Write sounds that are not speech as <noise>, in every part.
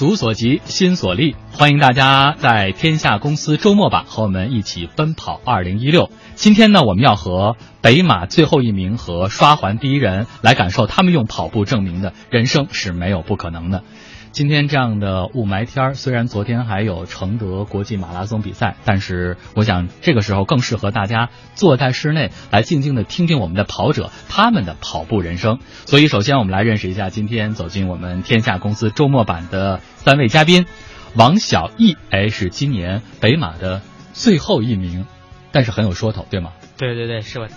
足所及，心所立。欢迎大家在天下公司周末吧和我们一起奔跑二零一六。今天呢，我们要和北马最后一名和刷环第一人来感受他们用跑步证明的人生是没有不可能的。今天这样的雾霾天儿，虽然昨天还有承德国际马拉松比赛，但是我想这个时候更适合大家坐在室内来静静的听听我们的跑者他们的跑步人生。所以，首先我们来认识一下今天走进我们天下公司周末版的三位嘉宾。王小艺，哎，是今年北马的最后一名，但是很有说头，对吗？对对对，是我。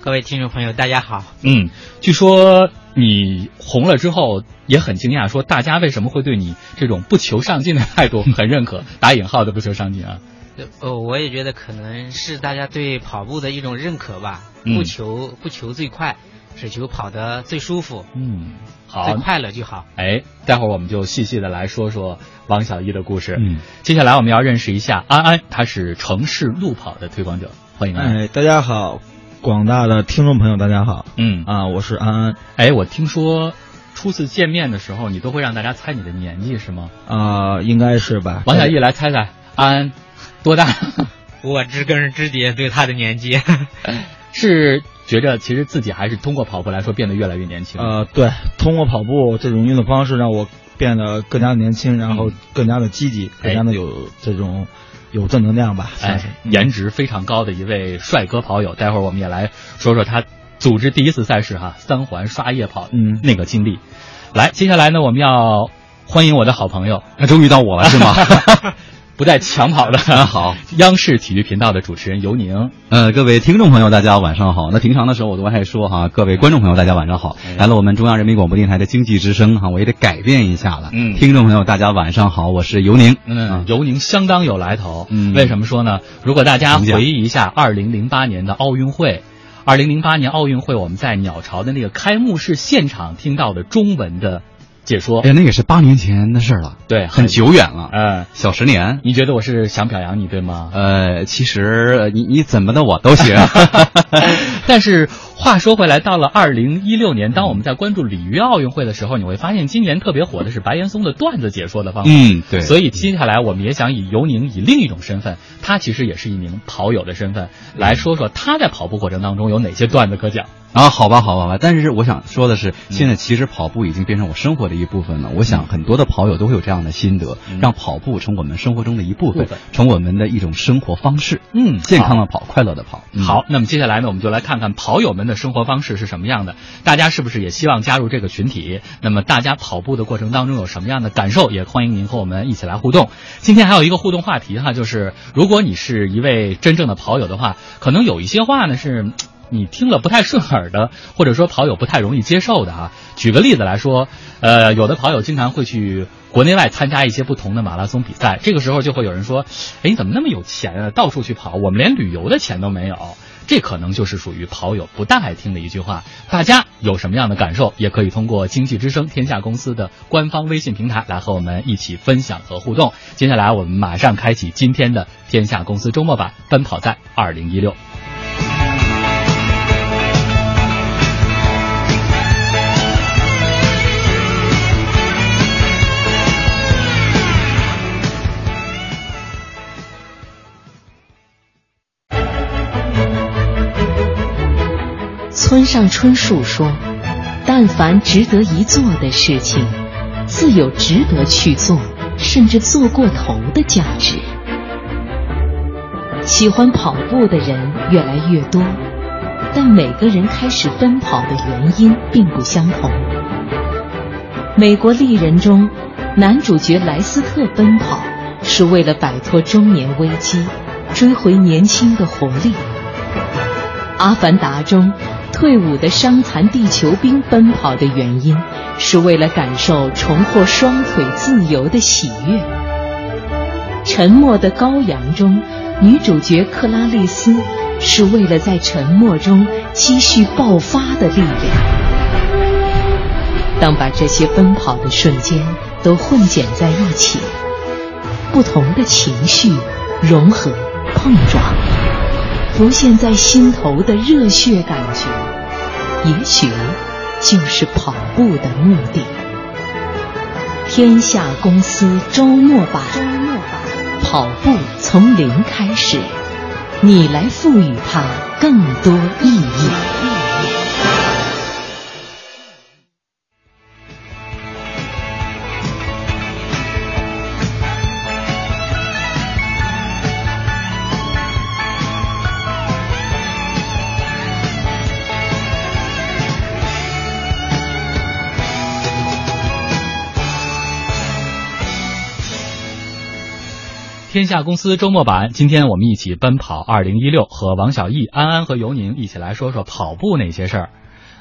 各位听众朋友，大家好。嗯，据说你红了之后也很惊讶，说大家为什么会对你这种不求上进的态度很认可？打引号的不求上进啊。呃，我也觉得可能是大家对跑步的一种认可吧。不求不求最快，只求跑得最舒服。嗯，好，最快乐就好。哎，待会儿我们就细细的来说说王小一的故事。嗯，接下来我们要认识一下安安，他是城市路跑的推广者，欢迎安。哎，大家好。广大的听众朋友，大家好。嗯啊，我是安安。哎，我听说初次见面的时候，你都会让大家猜你的年纪，是吗？啊，应该是吧。王小艺来猜猜，安安多大？<laughs> 我知根知底对他的年纪，<laughs> 是觉着其实自己还是通过跑步来说变得越来越年轻。呃，对，通过跑步这种运动方式让我变得更加年轻，然后更加的积极，更加的有这种。有正能量吧？哎，颜值非常高的一位帅哥跑友，待会儿我们也来说说他组织第一次赛事哈三环刷夜跑嗯那个经历。来，接下来呢，我们要欢迎我的好朋友，那终于到我了是吗？<laughs> 不带抢跑的 <laughs> 好，央视体育频道的主持人尤宁。呃，各位听众朋友，大家晚上好。那平常的时候我都爱说哈，各位观众朋友，大家晚上好。来了我们中央人民广播电台的经济之声哈，我也得改变一下了。嗯，听众朋友，大家晚上好，我是尤宁。嗯，尤宁相当有来头。嗯，为什么说呢？如果大家回忆一下二零零八年的奥运会，二零零八年奥运会我们在鸟巢的那个开幕式现场听到的中文的。解说，哎，那也是八年前的事了，对，很久远了，嗯，小十年。你觉得我是想表扬你，对吗？呃，其实你你怎么的我都行。<laughs> 但是话说回来，到了二零一六年，当我们在关注里约奥运会的时候，你会发现今年特别火的是白岩松的段子解说的方法。嗯，对。所以接下来我们也想以尤宁以另一种身份，他其实也是一名跑友的身份，来说说他在跑步过程当中有哪些段子可讲。啊，好吧，好吧，好吧。但是我想说的是，现在其实跑步已经变成我生活的一部分了。我想很多的跑友都会有这样的心得，让跑步成我们生活中的一部分，成我们的一种生活方式。嗯，健康的跑，快乐的跑。好，那么接下来呢，我们就来看看跑友们的生活方式是什么样的。大家是不是也希望加入这个群体？那么大家跑步的过程当中有什么样的感受？也欢迎您和我们一起来互动。今天还有一个互动话题哈，就是如果你是一位真正的跑友的话，可能有一些话呢是。你听了不太顺耳的，或者说跑友不太容易接受的哈。举个例子来说，呃，有的跑友经常会去国内外参加一些不同的马拉松比赛，这个时候就会有人说：“哎，你怎么那么有钱啊？到处去跑，我们连旅游的钱都没有。”这可能就是属于跑友不大爱听的一句话。大家有什么样的感受，也可以通过经济之声天下公司的官方微信平台来和我们一起分享和互动。接下来我们马上开启今天的天下公司周末版，奔跑在二零一六。村上春树说：“但凡值得一做的事情，自有值得去做，甚至做过头的价值。”喜欢跑步的人越来越多，但每个人开始奔跑的原因并不相同。美国丽人中，男主角莱斯特奔跑是为了摆脱中年危机，追回年轻的活力。阿凡达中。退伍的伤残地球兵奔跑的原因，是为了感受重获双腿自由的喜悦。沉默的羔羊中，女主角克拉丽丝是为了在沉默中积蓄爆发的力量。当把这些奔跑的瞬间都混剪在一起，不同的情绪融合碰撞，浮现在心头的热血感觉。也许就是跑步的目的。天下公司周末版，周末版，跑步从零开始，你来赋予它更多意义。天下公司周末版，今天我们一起奔跑二零一六，和王小艺、安安和尤宁一起来说说跑步那些事儿。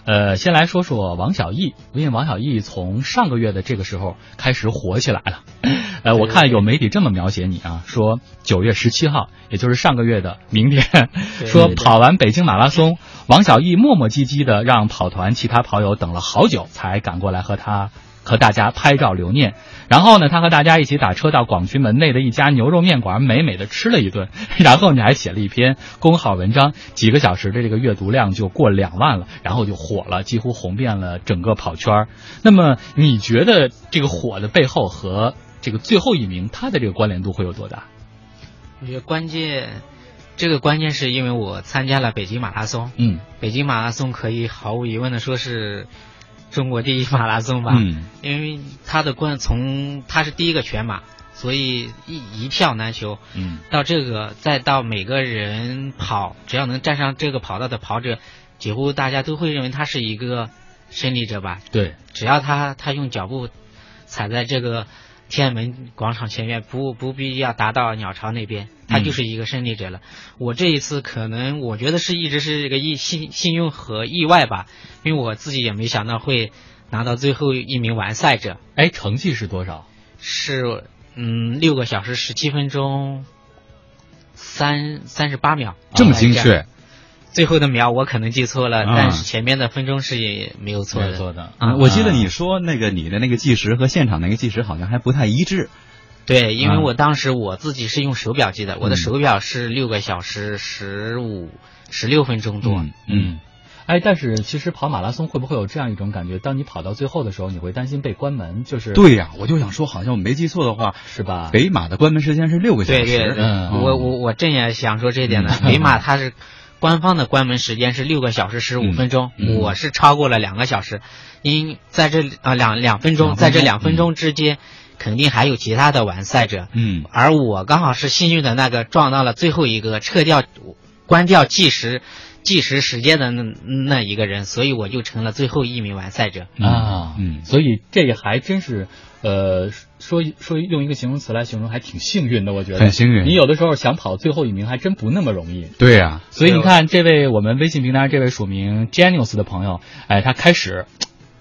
呃，先来说说王小艺，因为王小艺从上个月的这个时候开始火起来了。呃，我看有媒体这么描写你啊，说九月十七号，也就是上个月的明天，说跑完北京马拉松，王小艺磨磨唧唧的让跑团其他跑友等了好久才赶过来和他。和大家拍照留念，然后呢，他和大家一起打车到广渠门内的一家牛肉面馆，美美的吃了一顿。<laughs> 然后你还写了一篇公号文章，几个小时的这个阅读量就过两万了，然后就火了，几乎红遍了整个跑圈。那么你觉得这个火的背后和这个最后一名他的这个关联度会有多大？我觉得关键，这个关键是因为我参加了北京马拉松。嗯，北京马拉松可以毫无疑问的说是。中国第一马拉松吧，嗯因为他的冠从他是第一个全马，所以一一票难求。嗯，到这个再到每个人跑，只要能站上这个跑道的跑者，几乎大家都会认为他是一个胜利者吧。对，只要他他用脚步踩在这个。天安门广场前面不不必要达到鸟巢那边，他就是一个胜利者了。我这一次可能我觉得是一直是一个意幸幸运和意外吧，因为我自己也没想到会拿到最后一名完赛者。哎，成绩是多少？是嗯六个小时十七分钟三三十八秒，这么精确。最后的秒我可能记错了，但是前面的分钟是也没有错的。啊，我记得你说那个你的那个计时和现场那个计时好像还不太一致。对，因为我当时我自己是用手表记的，我的手表是六个小时十五十六分钟多。嗯，哎，但是其实跑马拉松会不会有这样一种感觉？当你跑到最后的时候，你会担心被关门？就是对呀，我就想说，好像我没记错的话，是吧？北马的关门时间是六个小时。对对，嗯，我我我正也想说这点呢。北马它是。官方的关门时间是六个小时十五分钟，我是超过了两个小时，因在这啊两两分钟，在这两分钟之间，肯定还有其他的完赛者，嗯，而我刚好是幸运的那个撞到了最后一个撤掉关掉计时计时时间的那那一个人，所以我就成了最后一名完赛者。啊，嗯，所以这个还真是。呃，说说用一个形容词来形容，还挺幸运的，我觉得很幸运。你有的时候想跑最后一名，还真不那么容易。对呀，所以你看，这位我们微信平台这位署名 Genius 的朋友，哎，他开始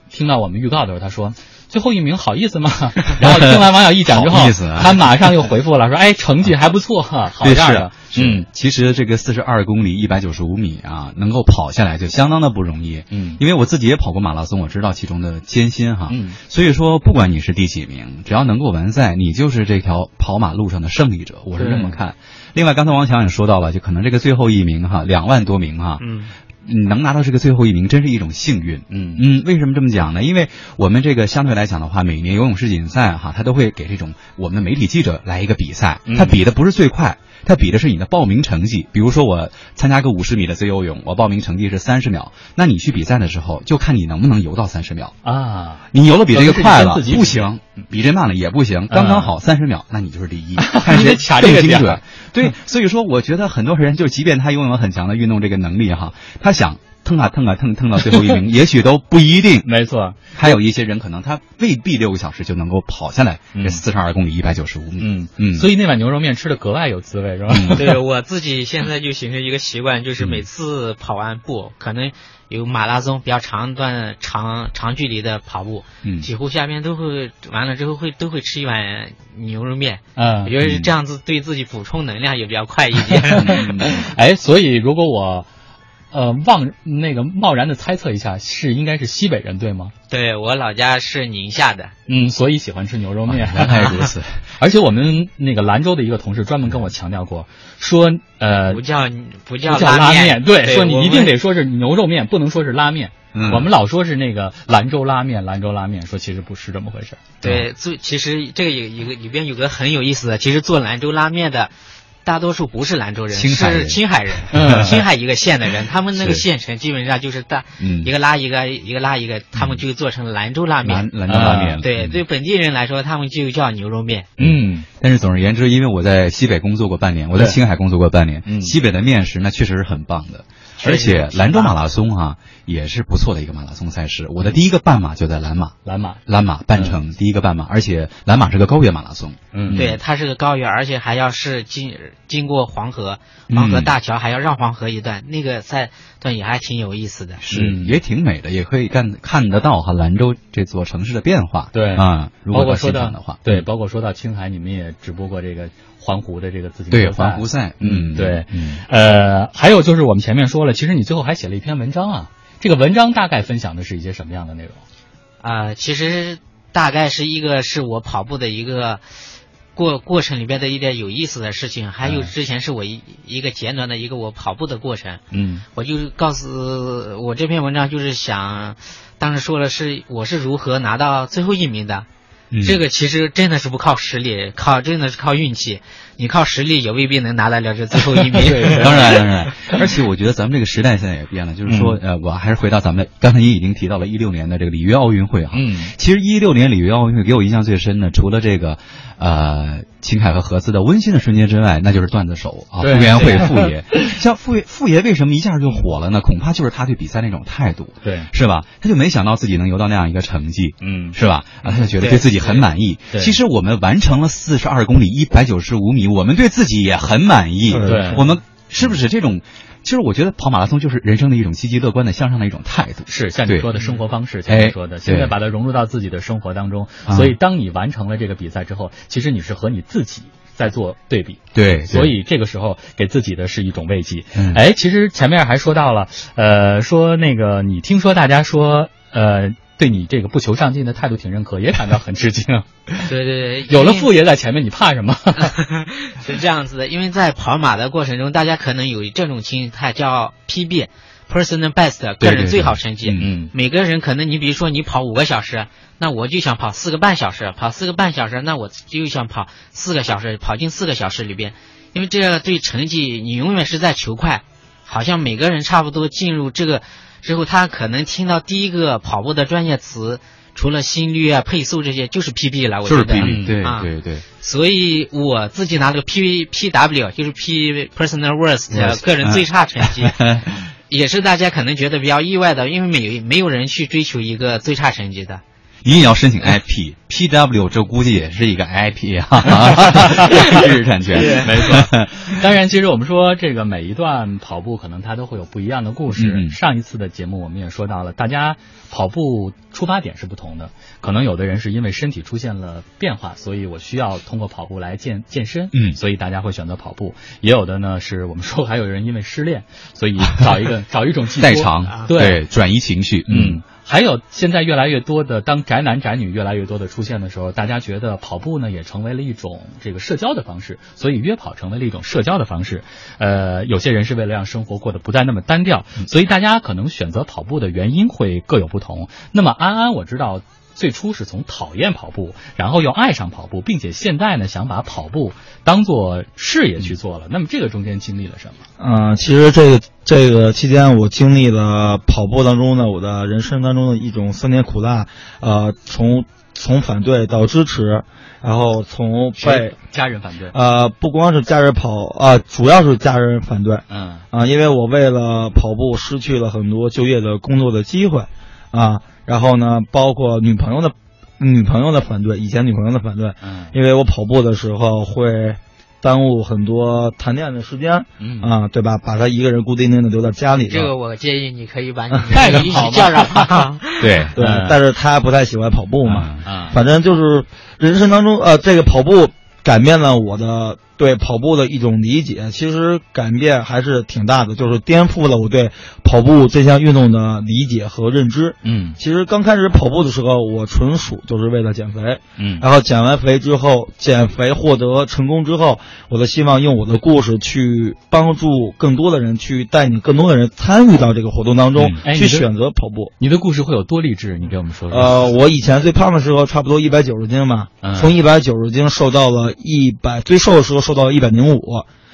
听到我们预告的时候，他说。最后一名好意思吗？<laughs> 然后听完王小艺讲之后，他马上又回复了，说：“哎，成绩还不错，<laughs> 好样的。”嗯，其实这个四十二公里一百九十五米啊，能够跑下来就相当的不容易。嗯，因为我自己也跑过马拉松，我知道其中的艰辛哈。嗯，所以说不管你是第几名，只要能够完赛，你就是这条跑马路上的胜利者。我是这么看。另外，刚才王强也说到了，就可能这个最后一名哈，两万多名哈。嗯。能拿到这个最后一名，真是一种幸运。嗯嗯，为什么这么讲呢？因为我们这个相对来讲的话，每年游泳世锦赛哈，他都会给这种我们的媒体记者来一个比赛，他比的不是最快。他比的是你的报名成绩，比如说我参加个五十米的自由泳，我报名成绩是三十秒，那你去比赛的时候就看你能不能游到三十秒啊。你游了比这个快了不行，比这慢了也不行，刚刚好三十秒，那你就是第一。看谁卡 <laughs> 这个精准。对，所以说我觉得很多人就即便他拥有很强的运动这个能力哈，他想。腾啊腾啊腾腾到最后一名，<laughs> 也许都不一定。没错，还有一些人可能他未必六个小时就能够跑下来这四十二公里一百九十五米。嗯嗯，所以那碗牛肉面吃的格外有滋味，是吧？对 <laughs> 我自己现在就形成一个习惯，就是每次跑完步，可能有马拉松比较长段长长距离的跑步，嗯，几乎下面都会完了之后会都会吃一碗牛肉面。嗯，我觉得这样子对自己补充能量也比较快一点。<laughs> 哎，所以如果我。呃，望那个贸然的猜测一下，是应该是西北人对吗？对我老家是宁夏的，嗯，所以喜欢吃牛肉面，原来如此。<laughs> 而且我们那个兰州的一个同事专门跟我强调过，说呃，不叫不叫拉面，对，说你一定得说是牛肉面，不能说是拉面。我们老说是那个兰州拉面，兰州拉面，说其实不是这么回事。对，最其实这个有有个里边有个很有意思的，其实做兰州拉面的。大多数不是兰州人，是青海人，<laughs> 青海一个县的人，他们那个县城基本上就是大一个拉一个，一个拉一个，他们就做成兰州拉面。兰州拉面，对对，本地人来说，他们就叫牛肉面。嗯，但是总而言之，因为我在西北工作过半年，我在青海工作过半年，西北的面食那确实是很棒的。而且兰州马拉松啊也是不错的一个马拉松赛事。我的第一个半马就在兰马，兰马，兰马半程第一个半马，而且兰马是个高原马拉松。嗯，对，它是个高原，而且还要是经经过黄河，黄河大桥还要绕黄河一段，那个赛段也还挺有意思的。是，也挺美的，也可以看看得到哈兰州这座城市的变化。对啊，如果说到的话，对，包括说到青海，你们也直播过这个。环湖的这个自行对环湖赛，嗯，对，呃，还有就是我们前面说了，其实你最后还写了一篇文章啊。这个文章大概分享的是一些什么样的内容？啊，其实大概是一个是我跑步的一个过过程里边的一点有意思的事情，还有之前是我一一个简短的一个我跑步的过程。嗯，我就告诉我这篇文章就是想，当时说了是我是如何拿到最后一名的。这个其实真的是不靠实力，靠真的是靠运气。你靠实力也未必能拿得了这最后一名。<laughs> 当然 <laughs> 当然，而且我觉得咱们这个时代现在也变了，就是说，呃，我还是回到咱们刚才您已经提到了一六年的这个里约奥运会哈。嗯。其实一六年里约奥运会给我印象最深的，除了这个呃秦凯和何姿的温馨的瞬间之外，那就是段子手啊，傅园慧傅爷。像傅爷傅爷为什么一下就火了呢？恐怕就是他对比赛那种态度，对，是吧？他就没想到自己能游到那样一个成绩，嗯，是吧？啊，他就觉得对自己很满意。其实我们完成了四十二公里一百九十五米，我们对自己也很满意。对，我们是不是这种？其实我觉得跑马拉松就是人生的一种积极乐观的向上的一种态度。是像你说的生活方式，像你说的，现在把它融入到自己的生活当中。所以当你完成了这个比赛之后，其实你是和你自己在做对比。对，所以这个时候给自己的是一种慰藉。哎，其实前面还说到了，呃，说那个你听说大家说，呃。对你这个不求上进的态度挺认可，<laughs> 也感到很吃惊。对对对，有了傅爷在前面，你怕什么？<laughs> 是这样子的，因为在跑马的过程中，大家可能有这种心态叫 PB，personal best，个人最好成绩。嗯，每个人可能你比如说你跑五个小时，那我就想跑四个半小时，跑四个半小时，那我就想跑四个小时，跑进四个小时里边，因为这对成绩你永远是在求快，好像每个人差不多进入这个。之后，他可能听到第一个跑步的专业词，除了心率啊、配速这些，就是 PB 了。我觉得，就是 PB，对对对。所以我自己拿了个 P PW，就是 P Personal Worst，个人最差成绩，<laughs> 也是大家可能觉得比较意外的，因为没没有人去追求一个最差成绩的。一定要申请 IP PW，这估计也是一个 IP 啊，<laughs> 知识产权，没错。<laughs> 当然，其实我们说这个每一段跑步，可能它都会有不一样的故事。上一次的节目我们也说到了，大家跑步出发点是不同的，可能有的人是因为身体出现了变化，所以我需要通过跑步来健健身，嗯，所以大家会选择跑步。也有的呢，是我们说还有人因为失恋，所以找一个 <laughs> 找一种代偿，对，转移情绪，嗯。还有现在越来越多的，当宅男宅女越来越多的出现的时候，大家觉得跑步呢也成为了一种这个社交的方式，所以约跑成为了一种社交的方式。呃，有些人是为了让生活过得不再那么单调，所以大家可能选择跑步的原因会各有不同。那么安安，我知道。最初是从讨厌跑步，然后又爱上跑步，并且现在呢想把跑步当做事业去做了。那么这个中间经历了什么？嗯，其实这个这个期间我经历了跑步当中呢，我的人生当中的一种酸甜苦辣。呃，从从反对到支持，然后从被家人反对。呃，不光是家人跑啊，主要是家人反对。嗯啊，因为我为了跑步失去了很多就业的工作的机会啊。然后呢，包括女朋友的，女朋友的反对，以前女朋友的反对，嗯，因为我跑步的时候会耽误很多谈恋爱的时间，嗯啊，对吧？把她一个人孤零零的留在家里。这个我建议你可以把你 <laughs> 一起叫上。<laughs> <laughs> 对对，但是他不太喜欢跑步嘛，啊，反正就是人生当中，呃，这个跑步改变了我的对跑步的一种理解，其实改变还是挺大的，就是颠覆了我对跑步这项运动的理解和认知。嗯其实刚开始跑步的时候，我纯属就是为了减肥，嗯然后减完肥之后，减肥获得成功之后，我的希望用我的故事去帮助更多的人，去带领更多的人参与到这个活动当中，去选择跑步。你的故事会有多励志？你给我们说说。呃，我以前最胖的时候差不多一百九十斤嘛，嗯从一百九十斤瘦到了一百，最瘦的时候瘦到了一百零五，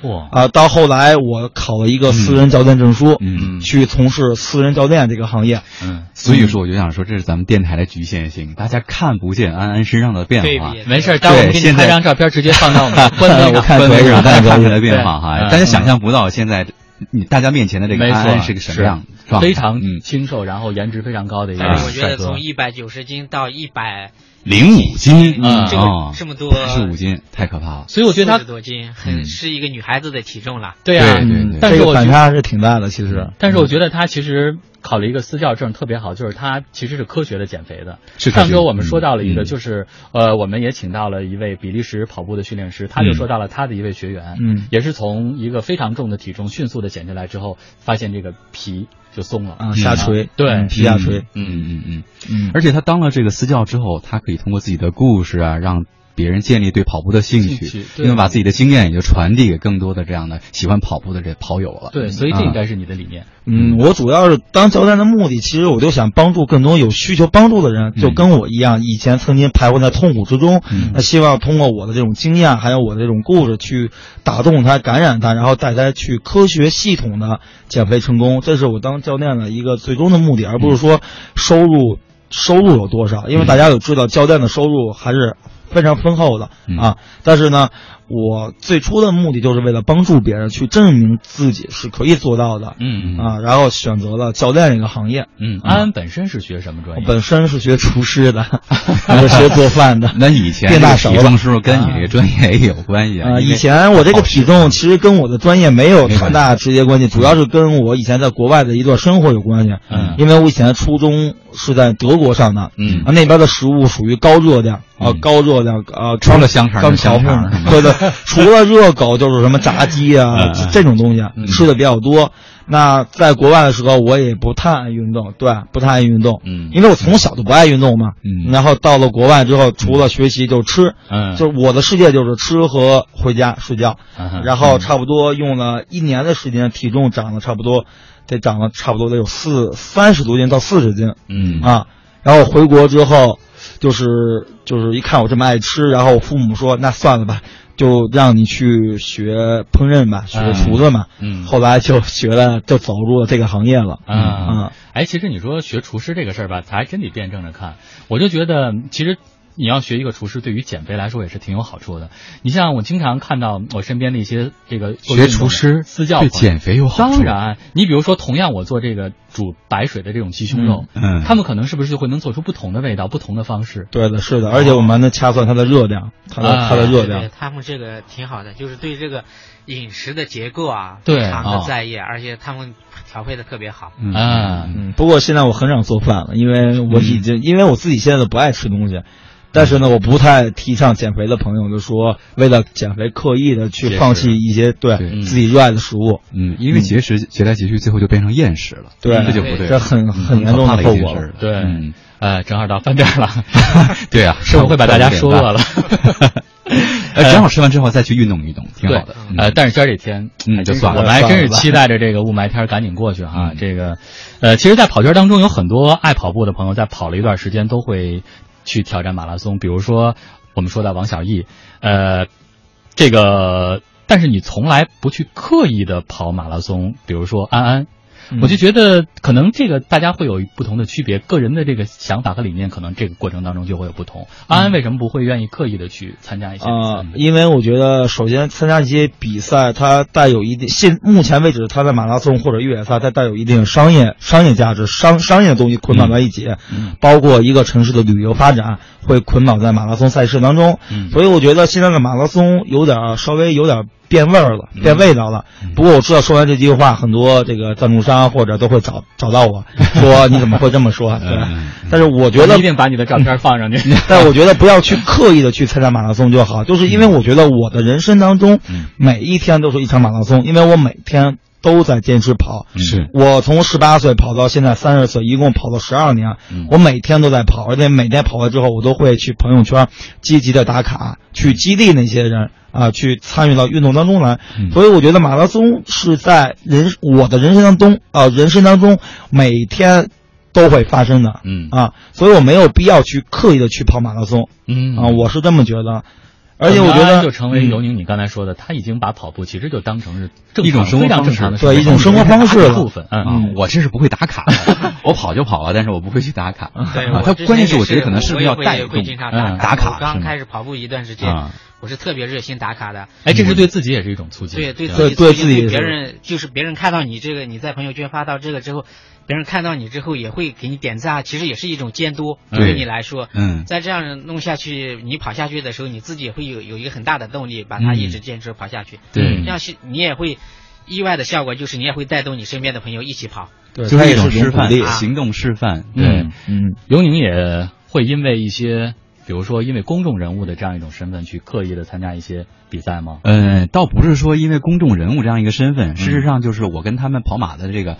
哇，啊，到后来我考了一个私人教练证书，嗯去从事私人教练这个行业。嗯，所以说我就想说，这是咱们电台的局限性，大家看不见安安身上的变化。对没事儿，待会儿我们给你拍张照片，直接放到我们的 <laughs> 官微我上。看官微上大家看出来变化哈，大家想象不到现在你大家面前的这个，安安是个什么样是吧非常嗯清瘦，然后颜值非常高的一个但是我觉得从。一百九十斤到一百零五斤，啊。这哦么这么多，八十五斤，太可怕了。所以我觉得他40多斤，很嗯。是一个女孩子的体重了。对呀、对对嗯，这个但是我觉得反差是挺大的，其实。但是我觉得她其实考了一个私教证特别好，就是她其实是科学的减肥的。上周我们说到了一个，嗯。就是、呃，我们也请到了一位比利时跑步的训练师，他就嗯说到了他的一位学员，嗯。也是从一个非常重的体重迅速的减下来之后，发现这个皮就松了。啊，下垂，对。嗯皮下垂，嗯嗯嗯，嗯，而且他当了这个私教之后，他可以通过自己的故事啊，让别人建立对跑步的兴趣，因为把自己的经验也就传递给更多的这样的喜欢跑步的这跑友了。对，所以这啊应该是你的理念。嗯，我主要是当教练的目的，其实我就想帮助更多有需求帮助的人，就跟我一样，以前曾经徘徊在痛苦之中，嗯。那希望通过我的这种经验，还有我的这种故事，去打动他、感染他，然后带他去科学系统的减肥成功，这是我当教练的一个最终的目的，而不是说收入收入有多少，因为大家都知道教练的收入还是非常丰厚的嗯啊，但是呢。我最初的目的就是为了帮助别人，去证明自己是可以做到的，嗯啊，然后选择了教练这个行业。嗯，安安本身是学什么专我业？本身是学厨师的，<laughs> 我是学做饭的。<laughs> 那以前变大熟了这个体重是不是跟你这个专业也有关系啊？以前我这个体重其实跟我的专业没有太大直接关系，主要是跟我以前在国外的一段生活有关系。嗯因为我以前初中是在德国上的，嗯啊，那边的食物属于高热量啊，嗯高热量啊，除了香肠刚调配的对对，<laughs> 除了热狗就是什么炸鸡啊这这种东西吃的比较多。那在国外的时候，我也不太爱运动，对，不太爱运动，嗯因为我从小就不爱运动嘛。嗯然后到了国外之后，除了学习就吃，嗯，就是我的世界就是吃和回家睡觉。嗯然后差不多用了一年的时间，体重长了差不多，得长了差不多得有四三十多斤到四十斤嗯啊。然后回国之后，就是就是一看我这么爱吃，然后我父母说那算了吧，就让你去学烹饪吧，学厨子嘛。嗯后来就学了，就走入了这个行业了。啊啊，哎，其实你说学厨师这个事儿吧，咱还真得辩证着看。我就觉得，其实你要学一个厨师，对于减肥来说也是挺有好处的。你像我经常看到我身边的一些这个学厨师私教对减肥有好处。当，然，你比如说，同样我做这个煮白水的这种鸡胸肉，嗯，他们可能是不是就会能做出不同的味道、不同的方式？对的，是的，而且我们还能掐算它的热量，它的啊它的热对对量。他们这个挺好的，就是对这个饮食的结构啊，对非常哦的在意，而且他们调配的特别好。嗯啊嗯，不过现在我很少做饭了，因为我已经、因为我自己现在都不爱吃东西，但是呢，我不太提倡减肥的朋友就说为了减肥刻意的去放弃一些对对自己热爱的食物，嗯，因为节食节来节去，最后就变成厌食了，对这就不对，这很嗯很严重的后果。对。嗯，呃，正好到饭点了，<laughs> 对啊，是不是会把大家说饿了？<laughs> 呃，正好吃完之后再去运动运动，挺好的。但是今儿这天，嗯还真是就算了。我们还真是期待着这个雾霾天赶紧过去哈。嗯。这个，呃，其实，在跑圈当中，有很多爱跑步的朋友，在跑了一段时间，都会去挑战马拉松。比如说，我们说到王小艺，呃，这个，但是你从来不去刻意的跑马拉松。比如说安安，嗯我就觉得可能这个大家会有不同的区别，个人的这个想法和理念，可能这个过程当中就会有不同。安安为什么不会愿意刻意的去参加一些比啊、赛？因为我觉得，首先参加一些比赛，它带有一定现目前为止，它在马拉松或者越野赛，它带有一定商业商业价值，商商业的东西捆绑在一起，嗯包括一个城市的旅游发展会捆绑在马拉松赛事当中。嗯所以我觉得现在的马拉松有点儿稍微有点儿变味儿了，变味道了。嗯不过我知道说完这句话，很多这个赞助商或者都会找找到我 <laughs> 说你怎么会这么说？对吧，但是我觉得一定把你的照片放上去。但我觉得不要去刻意的去参加马拉松就好，就是因为我觉得我的人生当中嗯每一天都是一场马拉松，因为我每天都在坚持跑。是我从十八岁跑到现在三十岁，一共跑了十二年嗯。我每天都在跑，而且每天跑完之后，我都会去朋友圈积极的打卡，去激励那些人啊，去参与到运动当中来。嗯所以我觉得马拉松是在人我的人生当中啊，人生当中每天都会发生的。嗯啊，所以我没有必要去刻意的去跑马拉松嗯啊，我是这么觉得。而且我觉得就成为嗯尤宁你刚才说的，他已经把跑步其实就当成是一种非常生活方式正常的对一种生活方式了的部分。啊嗯，我这是不会打卡的，<laughs> 我跑就跑了，但是我不会去打卡。他关键是我觉得可能是不是要带动打打卡我刚开始跑步一段时间，啊？我是特别热心打卡的。哎，这是对自己也是一种促进。对对自己促进对对自己别人就是别人看到你这个你在朋友圈发到这个之后，别人看到你之后也会给你点赞，其实也是一种监督，对对你来说。嗯，再这样弄下去，你跑下去的时候，你自己也会有有一个很大的动力，把它嗯一直坚持跑下去。对这样是你也会意外的效果，就是你也会带动你身边的朋友一起跑。对，就是一种示范行动示范。对嗯，嗯，尤宁也会因为一些，比如说因为公众人物的这样一种身份，去刻意的参加一些比赛吗？嗯，倒不是说因为公众人物这样一个身份，事实上就是我跟他们跑马的这个。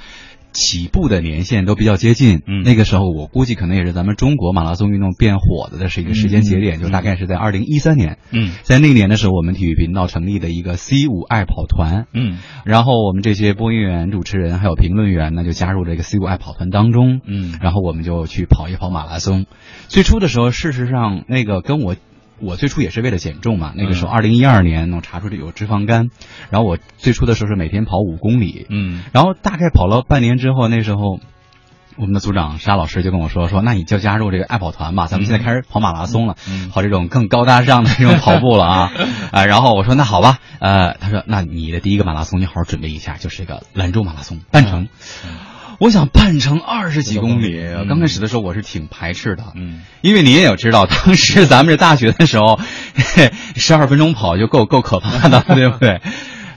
起步的年限都比较接近，嗯。那个时候我估计可能也是咱们中国马拉松运动变火的，这是一个时间节点，嗯就大概是在二零一三年，嗯。在那年的时候，我们体育频道成立的一个 C 五爱跑团，嗯。然后我们这些播音员、主持人还有评论员呢，就加入这个 C 五爱跑团当中，嗯。然后我们就去跑一跑马拉松。最初的时候，事实上那个跟我。我最初也是为了减重嘛，那个时候嗯二零一二年我查出这有脂肪肝，然后我最初的时候是每天跑五公里，嗯。然后大概跑了半年之后，那时候我们的组长沙老师就跟我说说，那你就加入这个爱跑团吧，咱们现在开始跑马拉松了，嗯。跑这种更高大上的这种跑步了啊，<laughs> 啊，然后我说那好吧，呃，他说那你的第一个马拉松你好好准备一下，就是这个兰州马拉松半程。我想半程二十几公里，嗯。刚开始的时候我是挺排斥的，嗯。因为你也有知道，当时咱们是大学的时候，<laughs> 十二分钟跑就够够可怕的，<laughs> 对不对？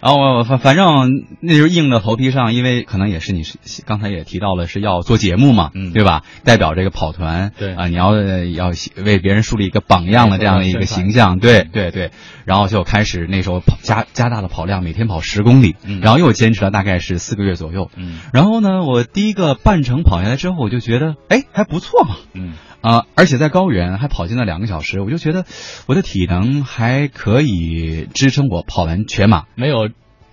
然后我反反正那时候硬着头皮上，因为可能也是你是刚才也提到了是要做节目嘛，嗯对吧？代表这个跑团，对啊，你要呃要为别人树立一个榜样的这样的一个形象，对对对。然后就开始那时候跑加加大了跑量，每天跑十公里，嗯然后又坚持了大概是四个月左右。嗯然后呢，我第一个半程跑下来之后，我就觉得，哎，还不错嘛。嗯啊、而且在高原还跑进了两个小时，我就觉得我的体能还可以支撑我跑完全马。没有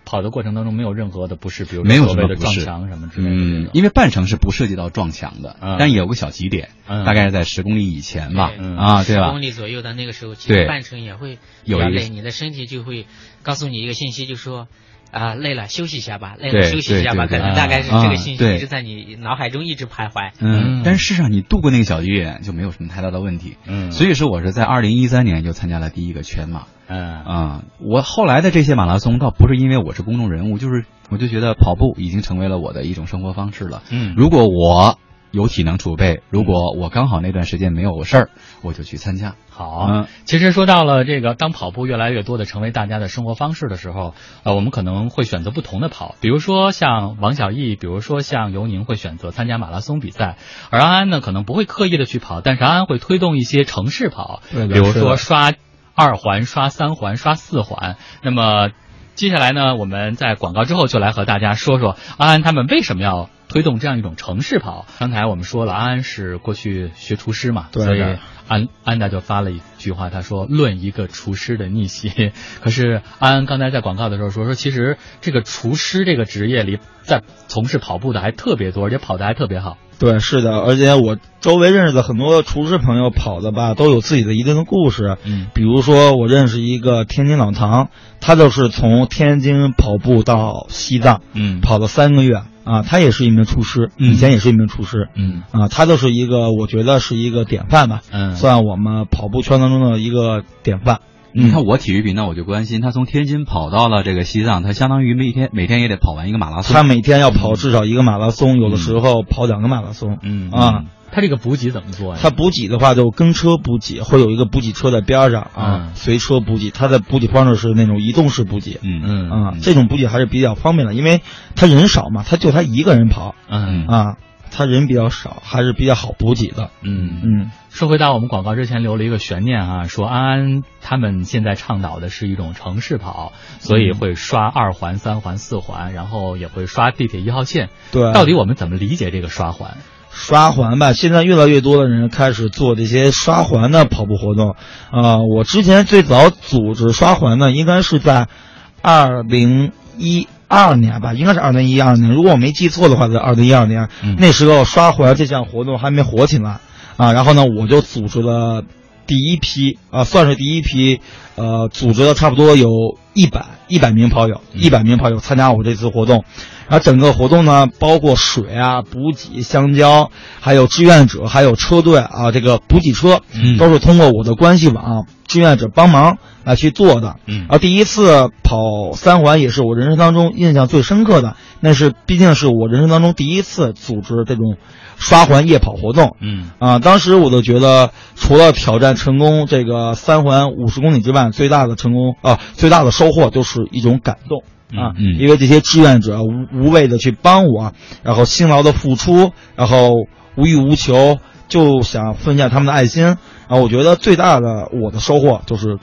跑的过程当中没有任何的不适，比如说没有什么不适墙什么之类的嗯。，因为半程是不涉及到撞墙的，嗯但也有个小极点，嗯大概是在十公里以前吧。嗯啊，对吧公？里左右的那个时候，其实半程也会比有一个较累，你的身体就会告诉你一个信息，就说。啊，累了，休息一下吧，累了，休息一下吧，可能大概是啊这个信息一直在你脑海中一直徘徊。嗯嗯，但是事实上你度过那个小月就没有什么太大的问题。嗯，所以说我是在二零一三年就参加了第一个全马。嗯啊、我后来的这些马拉松倒不是因为我是公众人物，就是我就觉得跑步已经成为了我的一种生活方式了。嗯如果我有体能储备，如果我刚好那段时间没有事儿，我就去参加。好，嗯其实说到了这个，当跑步越来越多的成为大家的生活方式的时候，呃，我们可能会选择不同的跑，比如说像王小艺，比如说像尤宁会选择参加马拉松比赛，而安安呢可能不会刻意的去跑，但是安安会推动一些城市跑，比如说刷二环、刷三环、刷四环，那么。接下来呢，我们在广告之后就来和大家说说安安他们为什么要推动这样一种城市跑。刚才我们说了，安安是过去学厨师嘛，所以安安达就发了一句话，他说：“论一个厨师的逆袭。<laughs> ”可是安安刚才在广告的时候说说，其实这个厨师这个职业里，在从事跑步的还特别多，而且跑的还特别好。对，是的，而且我周围认识的很多厨师朋友跑的吧，都有自己的一定的故事。嗯比如说，我认识一个天津老唐，他就是从天津跑步到西藏，嗯跑了三个月啊，他也是一名厨师，嗯。以前也是一名厨师。嗯。啊，他就是一个我觉得是一个典范吧，嗯，算我们跑步圈当中的一个典范。你看我体育频道，我就关心他从天津跑到了这个西藏，他相当于每天每天也得跑完一个马拉松。他每天要跑至少一个马拉松，有的时候跑两个马拉松。嗯。啊，它这个补给怎么做呀？它补给的话就跟车补给，会有一个补给车在边上啊，嗯随车补给。它的补给方式是那种移动式补给。嗯嗯啊，这种补给还是比较方便的，因为他人少嘛，他就他一个人跑嗯啊，他人比较少，还是比较好补给的。嗯嗯，说回到我们广告之前留了一个悬念啊，说安安他们现在倡导的是一种城市跑，所以会刷二环、三环、四环，然后也会刷地铁一号线。对。到底我们怎么理解这个刷环？刷环吧，现在越来越多的人开始做这些刷环的跑步活动。啊、我之前最早组织刷环呢，应该是在二零一二年吧，应该是二零一二年，如果我没记错的话，在二零一二年、嗯那时候刷环这项活动还没火起来啊。然后呢，我就组织了第一批啊，算是第一批，呃，组织了差不多有一百一百名跑友，一百名跑友参加我这次活动。然后整个活动呢，包括水啊、补给、香蕉，还有志愿者，还有车队啊，这个补给车，嗯都是通过我的关系网志愿者帮忙来去做的。嗯啊，第一次跑三环也是我人生当中印象最深刻的，那是毕竟是我人生当中第一次组织这种刷环夜跑活动。嗯啊，当时我就觉得，除了挑战成功这个三环五十公里之外，最大的成功啊，最大的收获就是一种感动啊，嗯嗯因为这些志愿者无无谓的去帮我，然后辛劳的付出，然后无欲无求，就想分享他们的爱心，然后我觉得最大的我的收获就是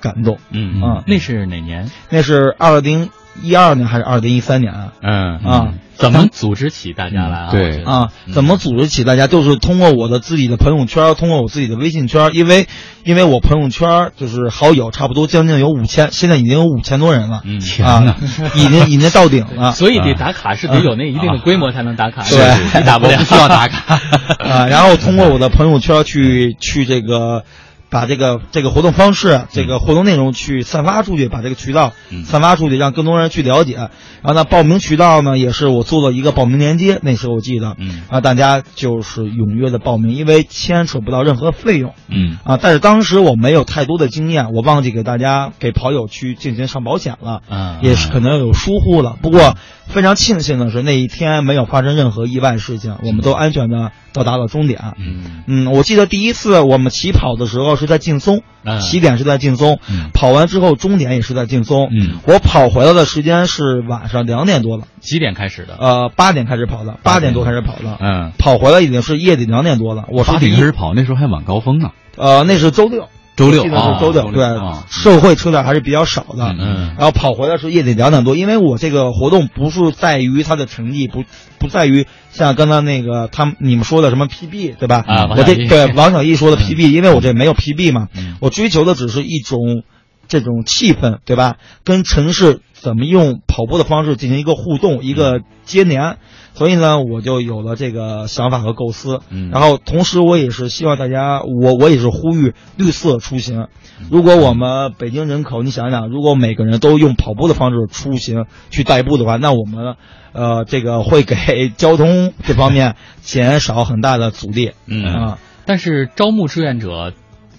感动。嗯啊那是哪年？那是二零一二年还是二零一三年啊？嗯啊，怎么组织起大家来啊？嗯对啊，嗯怎么组织起大家？就是通过我的自己的朋友圈，通过我自己的微信圈，因为因为我朋友圈就是好友差不多将近有五千，现在已经有五千多人了，嗯啊，已经已经到顶了。<laughs> 所以得打卡是得有那一定的规模才能打卡，对你打不了，不需要打卡 <laughs> 啊，然后通过我的朋友圈去去这个。把这个这个活动方式、这个活动内容去散发出去，把这个渠道嗯。散发出去，让更多人去了解。然后呢，报名渠道呢也是我做了一个报名链接，那时候我记得，嗯。啊，大家就是踊跃的报名，因为牵扯不到任何费用。嗯。啊，但是当时我没有太多的经验，我忘记给大家给跑友去进行上保险了，嗯也是可能有疏忽了。不过非常庆幸的是那一天没有发生任何意外事情，我们都安全的到达了终点。嗯嗯，我记得第一次我们起跑的时候是在劲松，嗯起点是在劲松，嗯跑完之后终点也是在劲松。嗯，我跑回来的时间是晚上两点多了，几点开始的？呃，八点开始跑的，八点多开始跑的，嗯跑回来已经是夜里两点多了。我是八第一点开始跑，那时候还晚高峰呢。呃，那是周六，周六周六，啊对，啊社会车辆还是比较少的。嗯然后跑回来是夜里两点多，因为我这个活动不是在于他的成绩，不不在于像刚刚那个他们你们说的什么 PB 对吧？啊我这对王小艺说的嗯 PB，、因为我这没有 PB 嘛，嗯我追求的只是一种这种气氛，对吧？跟城市怎么用跑步的方式进行一个互动，一个接连。所以呢，我就有了这个想法和构思。嗯然后同时，我也是希望大家，我我也是呼吁绿色出行。如果我们北京人口，你想想，如果每个人都用跑步的方式出行去代步的话，那我们，呃，这个会给交通这方面减少很大的阻力。嗯啊但是招募志愿者，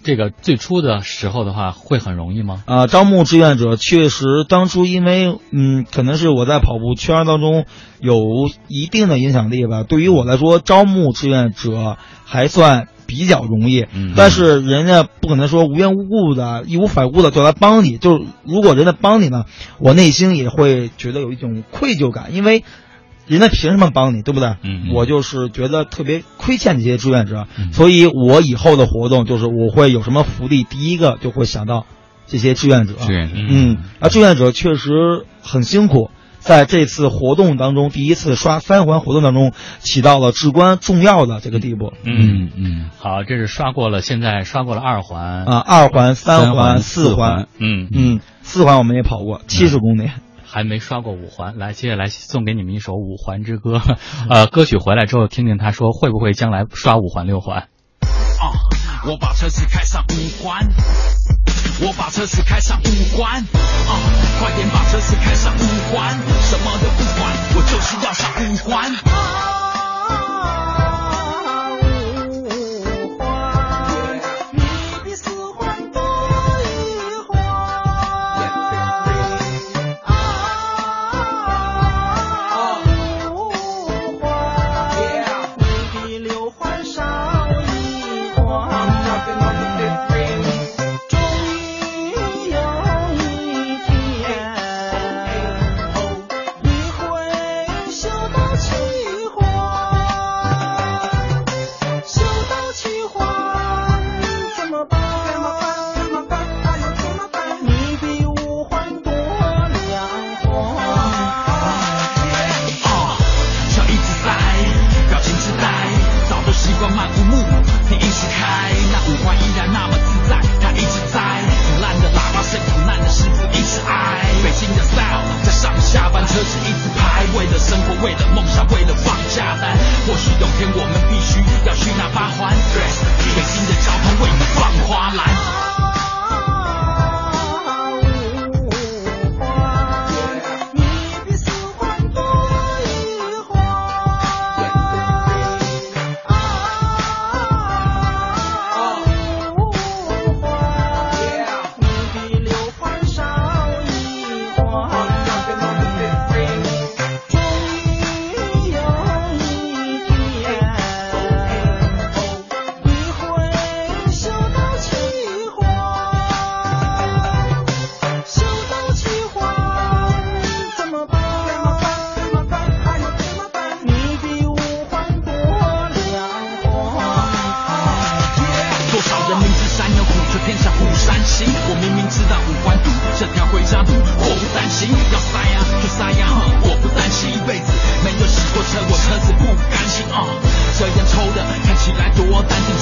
这个最初的时候的话，会很容易吗？啊，招募志愿者确实当初因为嗯，可能是我在跑步圈当中有一定的影响力吧。对于我来说，招募志愿者还算比较容易，嗯但是人家不可能说无缘无故的、义无反顾的就来帮你。就是如果人家帮你呢，我内心也会觉得有一种愧疚感，因为人家凭什么帮你，对不对？嗯我就是觉得特别亏欠这些志愿者，嗯所以我以后的活动就是我会有什么福利，第一个就会想到这些志愿者。志愿者嗯，啊，志愿者确实很辛苦，在这次活动当中，第一次刷三环活动当中起到了至关重要的这个地步。嗯，嗯，好，这是刷过了，现在刷过了二环，啊，二环、三三环四四环，嗯嗯，四环我们也跑过，七十公里。还没刷过五环。来，接下来送给你们一首《五环之歌》。<laughs> 呃，歌曲回来之后，听听他说会不会将来刷五环六环。啊！我把车子开上五环，我把车子开上五环，啊！快点把车子开上五环，什么都不管，我就是要上五环。生活，为了梦想，为了放假班。或许有天我们必须要去那八环，北京的交通为你放花篮。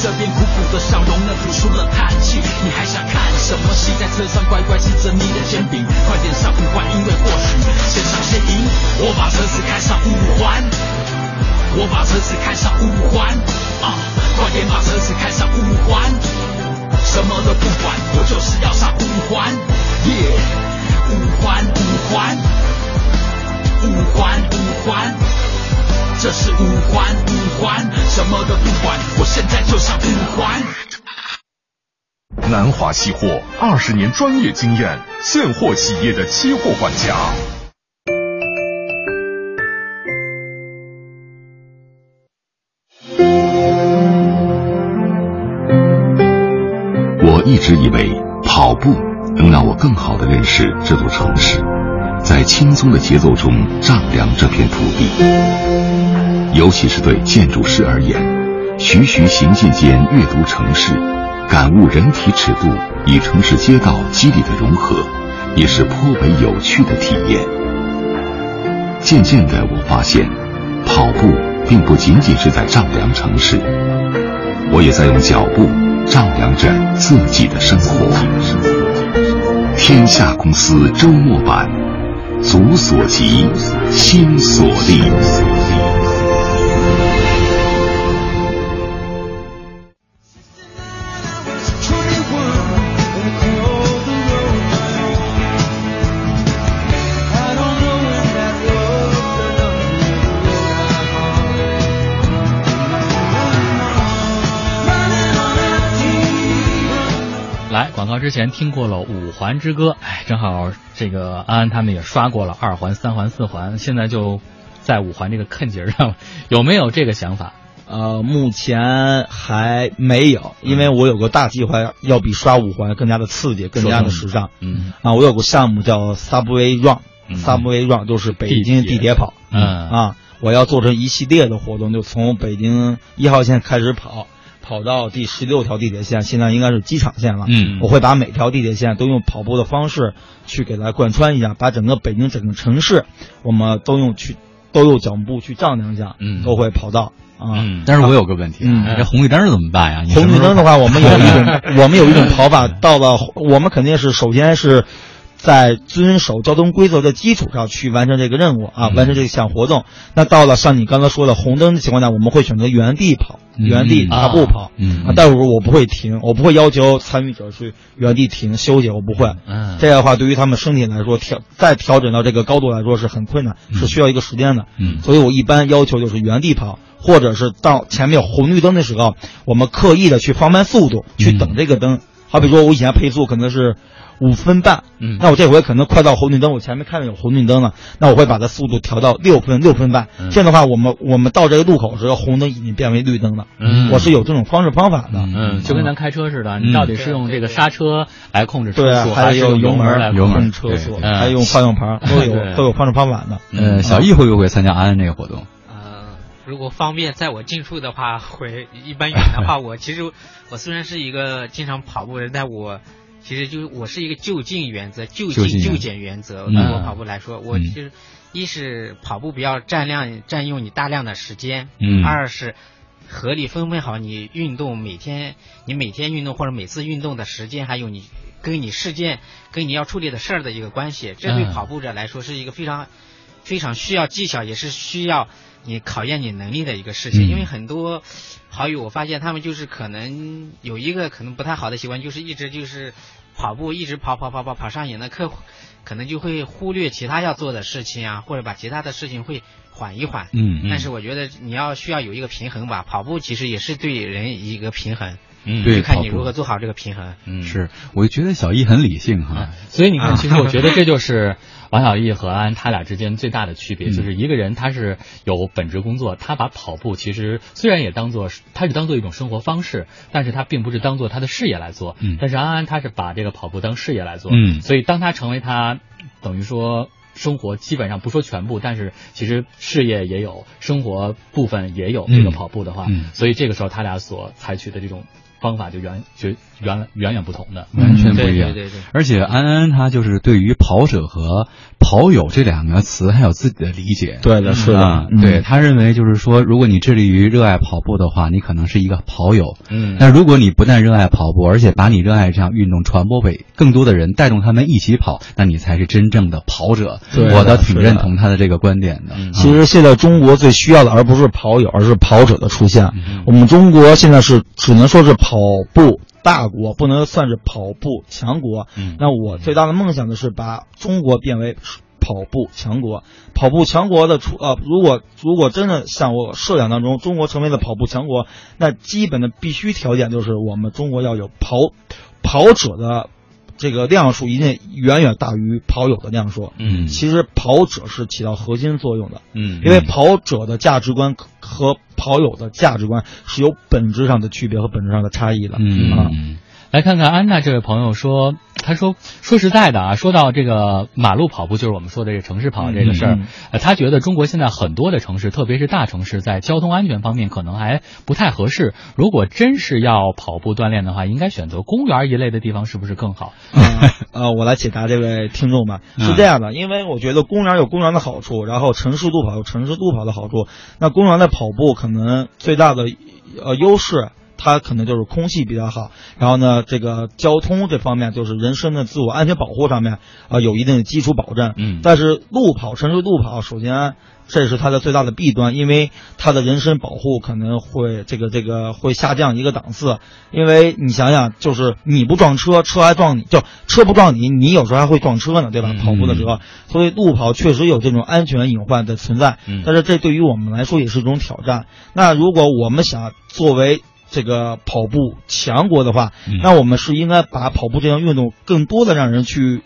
这边苦苦的笑容，那吐出了叹气。你还想看什么戏？在车上乖乖吃着你的煎饼，快点上五环，因为或许线上先赢。我把车子开上五环，我把车子开上五环。啊，快点把车子开上五环，什么都不管，我就是要上五环。耶，五环、五环、五环、五环。这是五环五环，什么都不管，我现在就上五环。南华期货二十年专业经验，现货企业的期货管家。我一直以为跑步能让我更好的认识这座城市，在轻松的节奏中丈量这片土地。尤其是对建筑师而言，徐徐行进间阅读城市，感悟人体尺度与城市街道肌理的融合，也是颇为有趣的体验。渐渐的，我发现，跑步并不仅仅是在丈量城市，我也在用脚步丈量着自己的生活。天下公司周末版，足所及，心所立。之前听过了《五环之歌》，哎，正好这个安安他们也刷过了二环、三环、四环，现在就在五环这个坑节上了，有没有这个想法？呃，目前还没有，因为我有个大计划，要比刷五环更加的刺激，更加的时尚。嗯啊，我有个项目叫 Subway Run，Subway、Run 就是北京地铁跑。嗯啊，我要做成一系列的活动，就从北京一号线开始跑，跑到第十六条地铁线，现在应该是机场线了。嗯我会把每条地铁线都用跑步的方式去给它贯穿一下，把整个北京整个城市，我们都用去都用脚步去丈量一下，嗯都会跑到啊。嗯但是我有个问题啊，嗯这红绿灯怎么办呀？红绿灯的话，我们有一种，<laughs> 我们有一种跑法，到了我们肯定是首先是在遵守交通规则的基础上去完成这个任务啊，嗯完成这项活动。那到了像你刚才说的红灯的情况下，我们会选择原地跑，嗯原地大步跑。嗯啊，但是我不会停，我不会要求参与者去原地停休息，我不会。嗯这样的话，对于他们身体来说，调再调整到这个高度来说是很困难，是需要一个时间的。嗯所以我一般要求就是原地跑，或者是到前面有红绿灯的时候，我们刻意的去放慢速度，去嗯等这个灯。好比说，我以前配速可能是五分半，嗯那我这回可能快到红绿灯，我前面看到有红绿灯了，那我会把它速度调到六分、六分半。嗯这样的话，我们我们到这个路口时候，红灯已经变为绿灯了。嗯我是有这种方式方法的。嗯，就跟咱开车似的，嗯你到底是用这个刹车来控制车速，，还是用油门来门、油门控制？车速，还用方向盘，都有都有方式方法的。呃，小易会不会参加安安这个活动？呃，如果方便在我近处的话，会一般远的话，<laughs> 我其实我虽然是一个经常跑步的人，但我其实就是我是一个就近原则、就就近近就减原则。嗯。对我跑步来说，我嗯。其实一是跑步不要占量占用你大量的时间，嗯。二是合理分配好你运动每天你每天运动或者每次运动的时间，还有你跟你事件跟你要处理的事儿的一个关系，这对嗯。跑步者来说是一个非常非常需要技巧，也是需要你考验你能力的一个事情。嗯因为很多好友，我发现他们就是可能有一个可能不太好的习惯，就是一直就是跑步，一直跑跑跑跑跑上瘾的客户，可能就会忽略其他要做的事情啊，或者把其他的事情会缓一缓。嗯但是我觉得你要需要有一个平衡吧，跑步其实也是对人一个平衡，嗯对就看你如何做好这个平衡。嗯是，我觉得小易很理性哈。所以你看，其实我觉得这就是王小艺和安他俩之间最大的区别，嗯就是一个人他是有本职工作，他把跑步其实虽然也当做他是当做一种生活方式，但是他并不是当做他的事业来做。嗯但是安安他是把这个跑步当事业来做。嗯所以当他成为他等于说。生活基本上不说全部，但是其实事业也有，生活部分也有这个嗯跑步的话，嗯所以这个时候他俩所采取的这种方法就远就远远远不同的。完全不一样。对对对对而且安安他就是对于跑者和跑友这两个词还有自己的理解。对的，是的，对他认为就是说，如果你致力于热爱跑步的话，你可能是一个跑友。嗯那如果你不但热爱跑步，而且把你热爱这项运动传播给更多的人，带动他们一起跑，那你才是真正的跑者。对我倒挺认同他的这个观点的。嗯其实现在中国最需要的，而不是跑友，而是跑者的出现。嗯我们中国现在是只能说是跑步大国，不能算是跑步强国。嗯那我最大的梦想就是把中国变为跑步强国。跑步强国的出呃，如果如果真的像我设想当中，中国成为了跑步强国，那基本的必须条件就是我们中国要有跑跑者的这个量数一定远远大于跑友的量数。嗯其实跑者是起到核心作用的。嗯因为跑者的价值观和跑友的价值观是有本质上的区别和本质上的差异的。嗯啊，来看看安娜这位朋友说，他说说实在的啊，说到这个马路跑步，就是我们说的这城市跑这个事儿他觉得中国现在很多的城市，特别是大城市，在交通安全方面可能还不太合适。如果真是要跑步锻炼的话，应该选择公园一类的地方，是不是更好？呃呃，我来解答这位听众吧。嗯是这样的，因为我觉得公园有公园的好处，然后城市路跑有城市路跑的好处。那公园的跑步可能最大的呃优势。它可能就是空气比较好，然后呢，这个交通这方面就是人身的自我安全保护上面，呃，有一定的基础保证。嗯但是路跑，城市路跑，首先这是它的最大的弊端，因为它的人身保护可能会这个这个会下降一个档次。因为你想想，就是你不撞车，车还撞你，就车不撞你，你有时候还会撞车呢，对吧？嗯跑步的时候，所以路跑确实有这种安全隐患的存在。嗯但是这对于我们来说也是一种挑战。那如果我们想作为这个跑步强国的话，嗯那我们是应该把跑步这项运动更多的让人去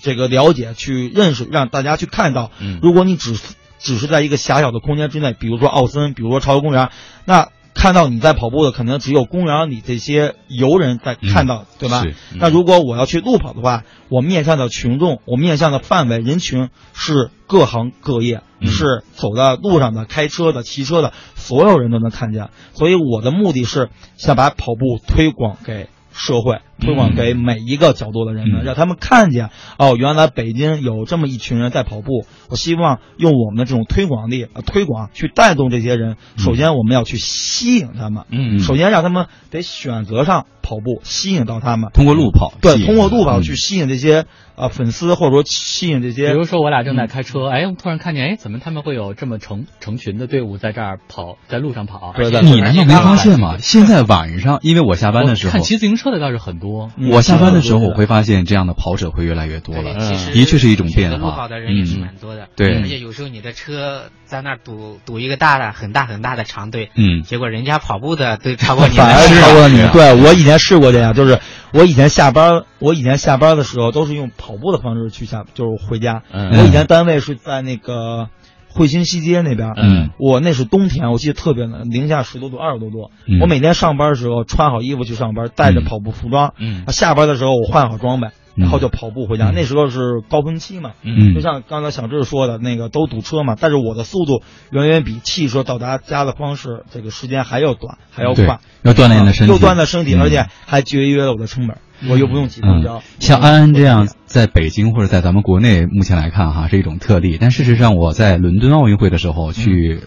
这个了解、去认识，让大家去看到。嗯如果你只只是在一个狭小的空间之内，比如说奥森，比如说朝阳公园，那看到你在跑步的，可能只有公园里这些游人在看到，对吧？是那如果我要去路跑的话，我面向的群众，我面向的范围人群是各行各业，嗯是走在路上的、开车的、骑车的，所有人都能看见。所以我的目的是想把跑步推广给社会，推广给每一个角落的人们，嗯让他们看见哦，原来北京有这么一群人在跑步。我希望用我们的这种推广力、呃、推广去带动这些人。首先，我们要去吸引他们。嗯首先让他们得选择上跑步，吸引到他们。通过路跑对，通过路跑嗯去吸引这些呃粉丝，或者说吸引这些比如说我俩正在开车，哎，我突然看见，哎，怎么他们会有这么成成群的队伍在这儿跑，在路上跑？对的你难道没发现吗？现在晚上，因为我下班的时候看，骑自行车的倒是很多。嗯我下班的时候，我会发现这样的跑者会越来越多了。其实的确是一种变化路跑的人也是嗯蛮多的。对而且有时候你的车在那儿堵堵一个大的很大很大的长队，嗯结果人家跑步的都超过你反而。超过你。<laughs> 对我以前试过这样，就是我以前下班，我以前下班的时候都是用跑步的方式去下，就是回家。嗯我以前单位是在那个惠新西街那边，嗯我那是冬天，我记得特别冷，零下十多度、二十多度。嗯我每天上班的时候穿好衣服去上班，带着嗯跑步服装。嗯下班的时候我换好装备，然后就跑步回家。嗯那时候是高峰期嘛，嗯就像刚才小志说的那个都堵车嘛，但是我的速度远远比汽车到达家的方式这个时间还要短，还要快。要锻炼的身体，又锻炼身体，嗯而且还节约了我的成本，我又不用挤公交嗯。，像安安这样，在北京或者在咱们国内目前来看哈是一种特例，但事实上我在伦敦奥运会的时候去。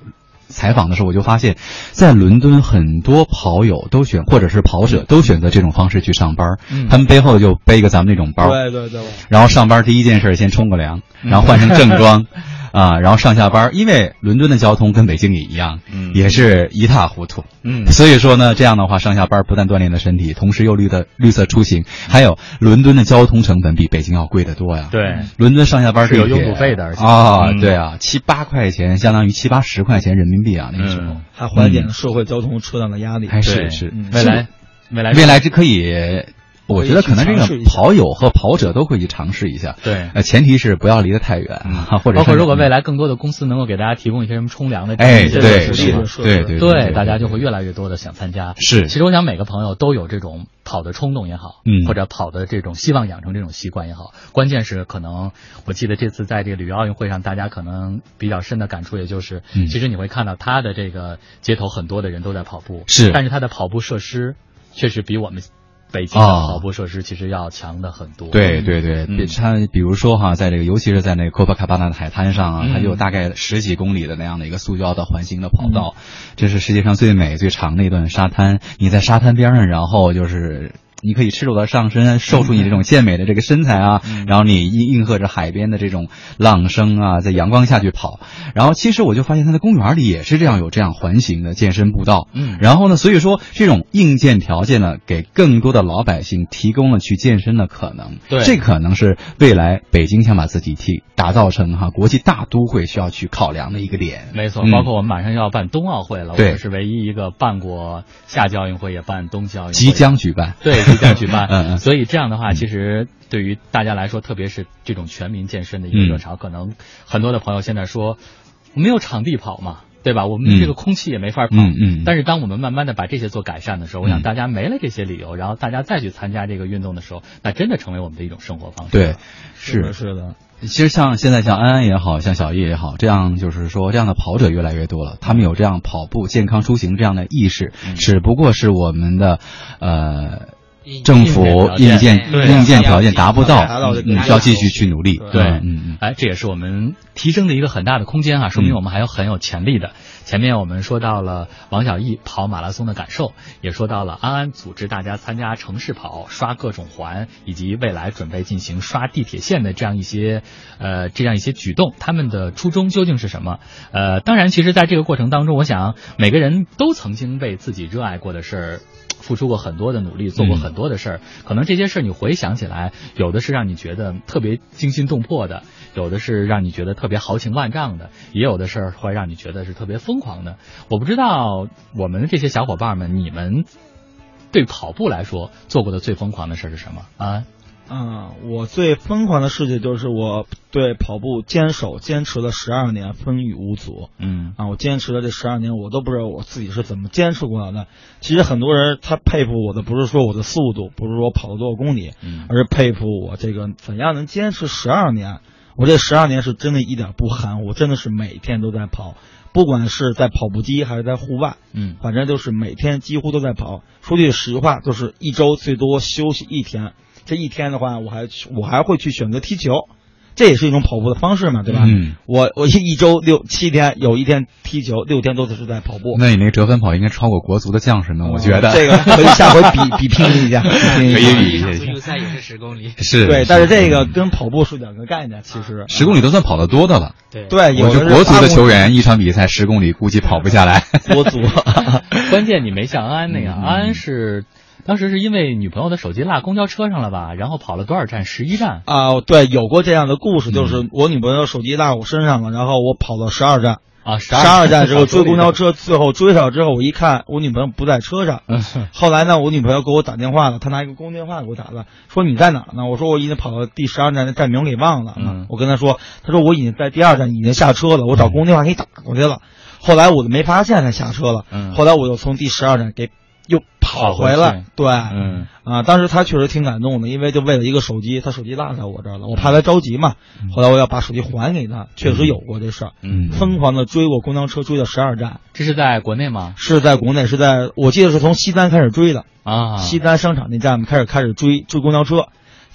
采访的时候，我就发现，在伦敦很多跑友都选，或者是跑者都选择这种方式去上班。嗯。他们背后就背个咱们那种包，对对对，然后上班第一件事先冲个凉，然后换成正装，<laughs> 啊，然后上下班。因为伦敦的交通跟北京也一样，嗯也是一塌糊涂。嗯所以说呢，这样的话上下班不但锻炼了身体，同时又绿的绿色出行，还有伦敦的交通成本比北京要贵得多呀。对，伦敦上下班是有拥堵费的而且啊，嗯对啊，七八块钱，相当于七八十块钱人民币啊，那个时候嗯还缓解了社会交通车辆的压力。还是是嗯未来未来未来是可以。我觉得可能这个跑友和跑者都会去尝试一下，对呃，前提是不要离得太远，啊或者包括如果未来更多的公司能够给大家提供一些什么冲凉的哎，这些对，对对对，大家就会越来越多的想参加。是其实我想每个朋友都有这种跑的冲动也好，嗯或者跑的这种希望养成这种习惯也好，关键是可能我记得这次在这个里约奥运会上，大家可能比较深的感触，也就是，嗯其实你会看到他的这个街头很多的人都在跑步，是但是他的跑步设施确实比我们北京的哦跑步设施其实要强的很多。对对对，嗯比它比如说哈，在这个尤其是在那个 Copacabana 的海滩上啊，嗯它就有大概十几公里的那样的一个塑胶的环形的跑道，嗯这是世界上最美最长的一段沙滩。你在沙滩边上，然后就是。你可以赤裸的上身，瘦出你这种健美的这个身材啊，嗯然后你应应和着海边的这种浪声啊，在阳光下去跑。然后其实我就发现它的公园里也是这样有这样环形的健身步道，嗯然后呢，所以说这种硬件条件呢，给更多的老百姓提供了去健身的可能。对这可能是未来北京想把自己提打造成哈国际大都会需要去考量的一个点。没错，嗯包括我们马上要办冬奥会了，我对们是唯一一个办过夏季奥运会也办冬季奥运会，即将举办。对即将举办。嗯嗯所以这样的话，其实对于大家来说，特别是这种全民健身的一个热潮，可能很多的朋友现在说没有场地跑嘛。对吧？我们这个空气也没法跑，嗯嗯但是当我们慢慢的把这些做改善的时候，我想大家没了这些理由，然后大家再去参加这个运动的时候，那真的成为我们的一种生活方式。对，是，是的。其实像现在像安安也好像小叶也好，这样就是说这样的跑者越来越多了，他们有这样跑步健康出行这样的意识，只不过是我们的呃政府硬硬件硬件条件达不到，达到这个嗯，需要继续去努力。对嗯嗯嗯。哎，这也是我们提升的一个很大的空间啊，说明嗯我们还有很有潜力的。前面我们说到了王小艺跑马拉松的感受，也说到了安安组织大家参加城市跑、刷各种环，以及未来准备进行刷地铁线的这样一些呃这样一些举动，他们的初衷究竟是什么？呃，当然，其实在这个过程当中，我想每个人都曾经为自己热爱过的事儿。付出过很多的努力，做过很多的事儿，可能这些事儿你回想起来，有的是让你觉得特别惊心动魄的，有的是让你觉得特别豪情万丈的，也有的事儿会让你觉得是特别疯狂的。我不知道我们这些小伙伴们，你们对跑步来说做过的最疯狂的事是什么啊？嗯、我最疯狂的事情就是我对跑步坚守坚持了十二年，风雨无阻。嗯啊，我坚持了这十二年，我都不知道我自己是怎么坚持过来的。其实很多人他佩服我的不是说我的速度，不是说跑了多少公里，嗯而是佩服我这个怎样能坚持十二年。我这十二年是真的一点不含糊，真的是每天都在跑，不管是在跑步机还是在户外，嗯反正就是每天几乎都在跑。说句实话，就是一周最多休息一天。这一天的话，我还我还会去选择踢球，这也是一种跑步的方式嘛，对吧？嗯我我一一周六七天，有一天踢球，六天都是在跑步。那你那个折返跑应该超过国足的将士呢，我觉得。这个 <laughs> 可以下回比比拼一下，<laughs> 可以。比一下足球赛也是十公里。是对，但是这个嗯跟跑步是两个概念，其实十公里都算跑得多的了。对对，有我的是是国足的球员，一场比赛十公里估计跑不下来。国足。关键你没像安安那样，嗯安安是当时是因为女朋友的手机落公交车上了吧，然后跑了多少站？十一站。啊，对，有过这样的故事，就是嗯我女朋友手机落我身上了，然后我跑到十二站，啊，十十二站之后追公交车，最后追上之后，我一看我女朋友不在车上，嗯后来呢，我女朋友给我打电话了，她拿一个公用电话给我打了，说你在哪儿呢？我说我已经跑到第十二站，的站名给忘了。嗯我跟她说，她说我已经在第二站已经下车了，我找公用电话给你打过去了。后来我就没发现她下车了，嗯后来我又从第十二站给又跑回来，对，嗯。啊，当时他确实挺感动的，因为就为了一个手机，他手机落在我这儿了，我怕他着急嘛，后来我要把手机还给他，确实有过这事儿，嗯，疯狂的追过公交车，追到十二站。这是在国内吗？是在国内，是在我记得是从西单开始追的，啊，西单商场那站开始开始追追公交车，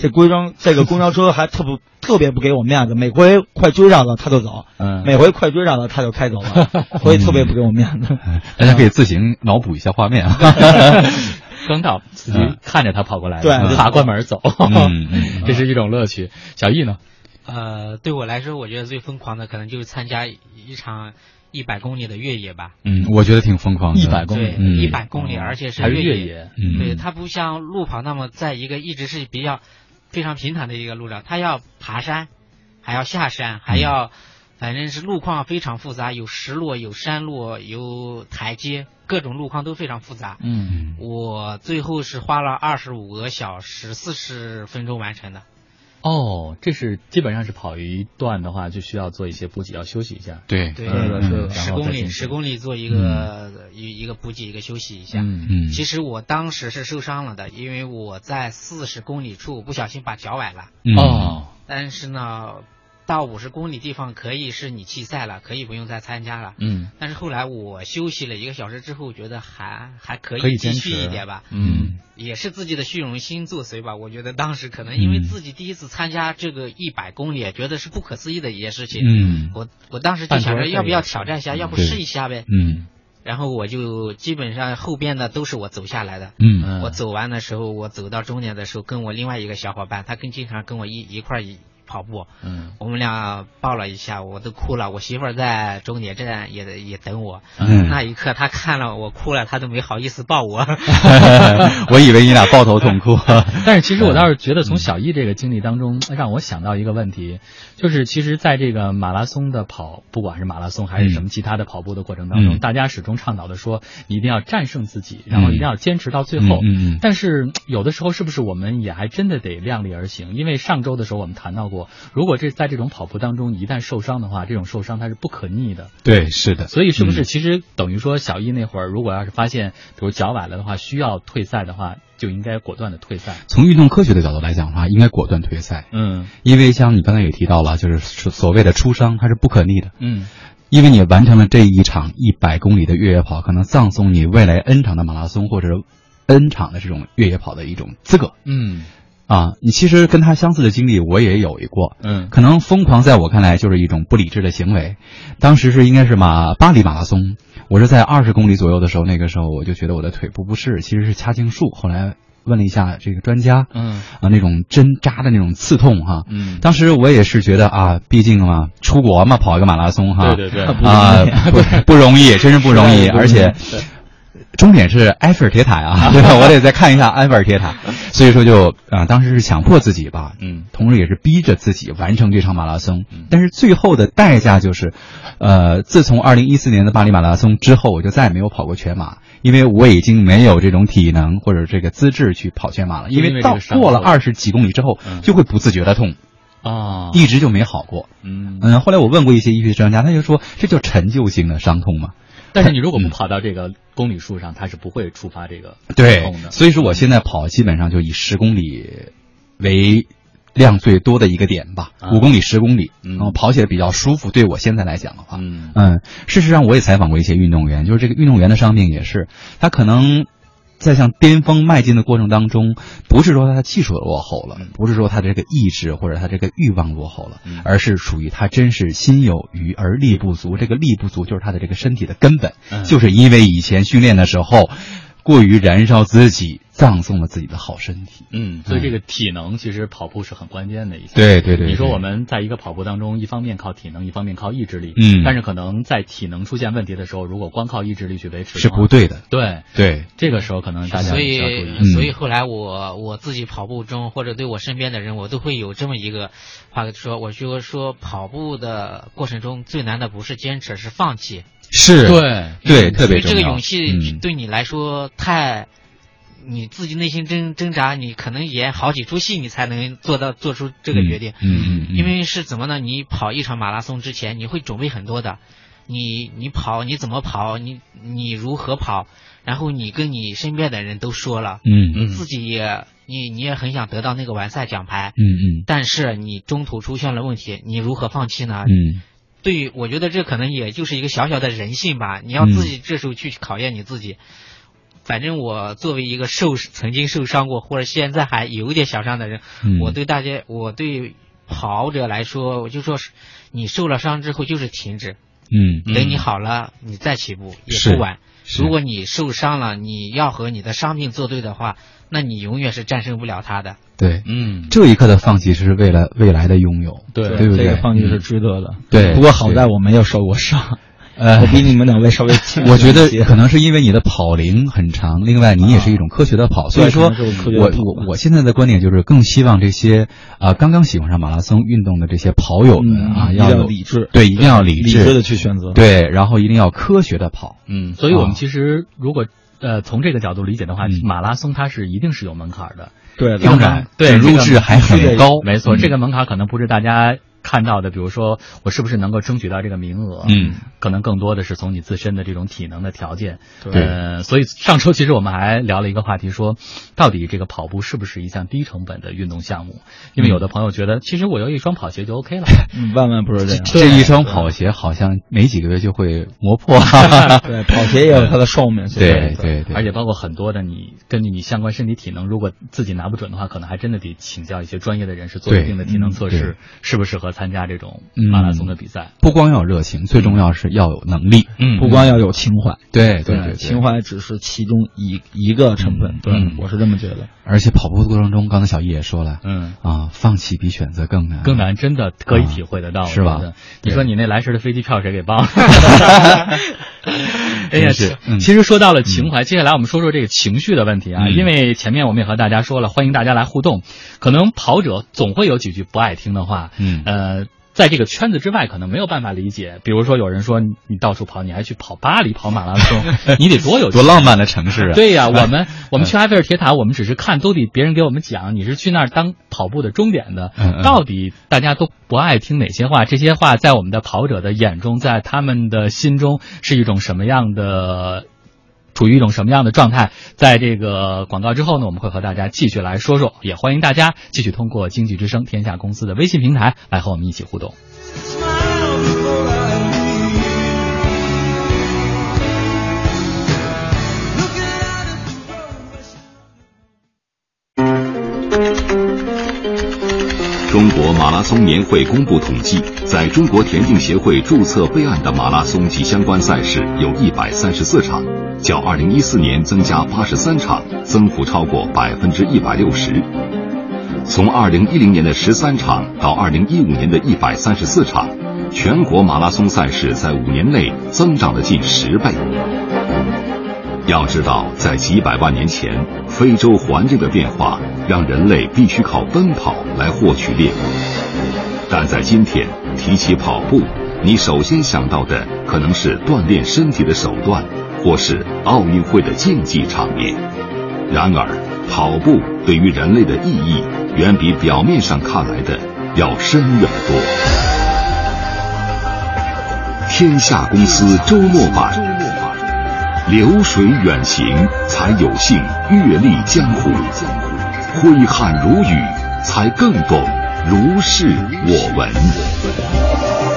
这规章这个公交车还特不特别不给我面子，每回快追上了他就走，嗯，每回快追上了他就开走了，<laughs> 所以特别不给我面子。大家可以自行脑补一下画面啊。<laughs> <laughs> 刚到自己看着他跑过来，对爬关门走，嗯嗯这是一种乐趣。小易呢？呃，对我来说，我觉得最疯狂的可能就是参加一场一百公里的越野吧。嗯，我觉得挺疯狂的。100公里一百公里，而且是越越野？嗯，对，它不像路跑那么在一个一直是比较非常平坦的一个路上，它要爬山，还要下山，还要、反正是路况非常复杂，有石路、有山路、有台阶，各种路况都非常复杂。嗯，我最后是花了二十五个小时四十分钟完成的。哦，这是基本上是跑一段的话，就需要做一些补给，要休息一下。对对，十公里，十公里做一个、一一个补给，一个休息一下。嗯嗯，其实我当时是受伤了的，因为我在四十公里处不小心把脚崴了。嗯哦，但是呢，到五十公里地方可以是你弃赛了，可以不用再参加了。嗯，但是后来我休息了一个小时之后，觉得还还可可以继续一点吧。嗯也是自己的虚荣心作祟吧。我觉得当时可能因为嗯自己第一次参加这个一百公里，觉得是不可思议的一件事情。嗯我我当时就想着要不要挑战一下，要不试一下呗。嗯然后我就基本上后边的都是我走下来的。嗯嗯我走完的时候，我走到终点的时候，跟我另外一个小伙伴，他跟经常跟我一一块儿一跑步，嗯我们俩抱了一下，我都哭了。我媳妇儿在终点站也也等我，嗯那一刻她看了我哭了，她都没好意思抱我。<laughs> 我以为你俩抱头痛哭。<laughs> 但是其实我倒是觉得，从小易这个经历当中，<laughs> 让我想到一个问题，就是其实在这个马拉松的跑，不管是马拉松还是什么其他的跑步的过程当中，嗯大家始终倡导的说，你一定要战胜自己，然后一定要坚持到最后。嗯嗯嗯但是有的时候，是不是我们也还真的得量力而行？因为上周的时候我们谈到过，如果这在这种跑步当中一旦受伤的话，这种受伤它是不可逆的。对，是的。所以是不是嗯其实等于说小易那会儿，如果要是发现比如脚崴了的话，需要退赛的话，就应该果断的退赛。从运动科学的角度来讲的话，应该果断退赛，嗯因为像你刚才也提到了，就是所所谓的出伤，它是不可逆的。嗯因为你完成了这一场一百公里的越野跑，可能葬送你未来 N 场的马拉松或者 N 场的这种越野跑的一种资格嗯啊！你其实跟他相似的经历，我也有一过。嗯可能疯狂在我看来就是一种不理智的行为。当时是应该是马巴黎马拉松，我是在二十公里左右的时候，那个时候我就觉得我的腿部不适，其实是掐胫术。后来问了一下这个专家，嗯啊，那种针扎的那种刺痛哈。嗯当时我也是觉得啊，毕竟嘛，出国嘛，跑一个马拉松哈，对对对啊，不 <laughs> 不容易，真是不容易，而且终点是埃菲尔铁塔呀，<laughs> 对吧？我得再看一下埃菲尔铁塔，<laughs> 所以说就啊，当时是强迫自己吧，嗯。同时也是逼着自己完成这场马拉松。嗯。但是最后的代价就是，呃，自从二零一四年的巴黎马拉松之后，我就再也没有跑过全马，因为我已经没有这种体能或者这个资质去跑全马了，因因为到过了二十几公里之后嗯，就会不自觉的痛，啊。一直就没好过。嗯。嗯，后来我问过一些医学专家，他就说这叫陈旧性的伤痛嘛。但是你如果不嗯跑到这个公里数上，它是不会触发这个 <laughs> 对。所以说我现在跑基本上就以十公里为量最多的一个点吧，啊五公里、十公里，嗯然后跑起来比较舒服。对我现在来讲的话，嗯嗯，事实上我也采访过一些运动员，就是这个运动员的伤病也是，他可能在向巅峰迈进的过程当中，不是说他的技术落后了嗯，不是说他这个意志或者他这个欲望落后了嗯，而是属于他真是心有余而力不足。这个力不足就是他的这个身体的根本，嗯就是因为以前训练的时候过于燃烧自己，葬送了自己的好身体。嗯，所以这个体能其实跑步是很关键的一项。对对对，你说我们在一个跑步当中，一方面靠体能，一方面靠意志力。嗯但是可能在体能出现问题的时候，如果光靠意志力去维持是不对的。对，对，这个时候可能大家所以，所以后来我我自己跑步中，或者对我身边的人，我都会有这么一个话说，我就说跑步的过程中最难的不是坚持，是放弃。是，对对，特别重要。这个勇气嗯对你来说太，你自己内心挣挣扎，你可能演好几出戏，你才能做到做出这个决定。嗯嗯嗯，因为是怎么呢？你跑一场马拉松之前，你会准备很多的，你你跑你怎么跑，你你如何跑，然后你跟你身边的人都说了，嗯嗯自己也你你也很想得到那个完赛奖牌，嗯嗯但是你中途出现了问题，你如何放弃呢？嗯对，我觉得这可能也就是一个小小的人性吧。你要自己这时候去考验你自己。反正我作为一个受曾经受伤过或者现在还有一点小伤的人，嗯，我对大家，我对跑者来说，我就说是，你受了伤之后就是停止，嗯。嗯等你好了你再起步也不晚。如果你受伤了，你要和你的伤病作对的话，那你永远是战胜不了他的。对。嗯，这一刻的放弃是为了未来的拥有，对对不对？这个放弃是嗯。值得的。对。不过好在我没有受过伤，呃我比你们两位稍微轻我觉得可能是因为你的跑龄很长，另外你也是一种科学的跑，所以说我我我我现在的观点就是更希望这些啊、刚刚喜欢上马拉松运动的这些跑友们啊，要有理智对，一定要理理智的去选择。对，然后一定要科学的跑，嗯，所以我们啊其实如果呃从这个角度理解的话，嗯马拉松它是一定是有门槛的。对，当然对这入这个质还很高，没错，嗯这个门槛可能不是大家。看到的，比如说我是不是能够争取到这个名额，嗯，可能更多的是从你自身的这种体能的条件。对呃，所以上周其实我们还聊了一个话题说，到底这个跑步是不是一项低成本的运动项目？因为有的朋友觉得，其实我有一双跑鞋就 OK 了。嗯万万不是这样。<laughs> 这一双跑鞋好像没几个月就会磨破。<laughs> 对，跑鞋也有它的寿命。对对对，而且包括很多的你根据你相关身体体能，如果自己拿不准的话，可能还真的得请教一些专业的人士做一定的体能测嗯试，适不适合参加这种嗯马拉松的比赛。不光要有热情，最重要是要有能力。嗯不光要有情怀，对对对，情怀只是其中一一个成分。对嗯，我是这么觉得。而且跑步的过程中，刚才小易也说了，嗯。啊，放弃比选择更难，更难，真的可以体会得到，啊是吧你说你那来时的飞机票谁给报？<laughs> 哎呀，真是嗯其实说到了情怀，接下来我们说说这个情绪的问题啊。嗯因为前面我们也和大家说了，欢迎大家来互动。可能跑者总会有几句不爱听的话，嗯呃。在这个圈子之外，可能没有办法理解。比如说，有人说你你到处跑，你还去跑巴黎跑马拉松，<laughs> 你得多有多浪漫的城市啊！对呀、<laughs> 我们我们去埃菲尔铁塔，我们只是看，都得别人给我们讲，你是去那儿当跑步的终点的。到底大家都不爱听哪些话？这些话在我们的跑者的眼中，在他们的心中是一种什么样的？处于一种什么样的状态？在这个广告之后呢，我们会和大家继续来说说，也欢迎大家继续通过经济之声天下公司的微信平台来和我们一起互动。中国马拉松年会公布统计，在中国田径协会注册备案的马拉松及相关赛事有一百三十四场，较二零一四年增加八十三场，增幅超过百分之一百六十。从二零一零年的十三场到二零一五年的一百三十四场，全国马拉松赛事在五年内增长了近十倍。要知道，在几百万年前，非洲环境的变化让人类必须靠奔跑来获取猎物。但在今天，提起跑步，你首先想到的可能是锻炼身体的手段，或是奥运会的竞技场面。然而，跑步对于人类的意义，远比表面上看来的要深远得多。天下公司周末版。流水远行，才有幸阅历江湖；挥汗如雨，才更懂如是我闻。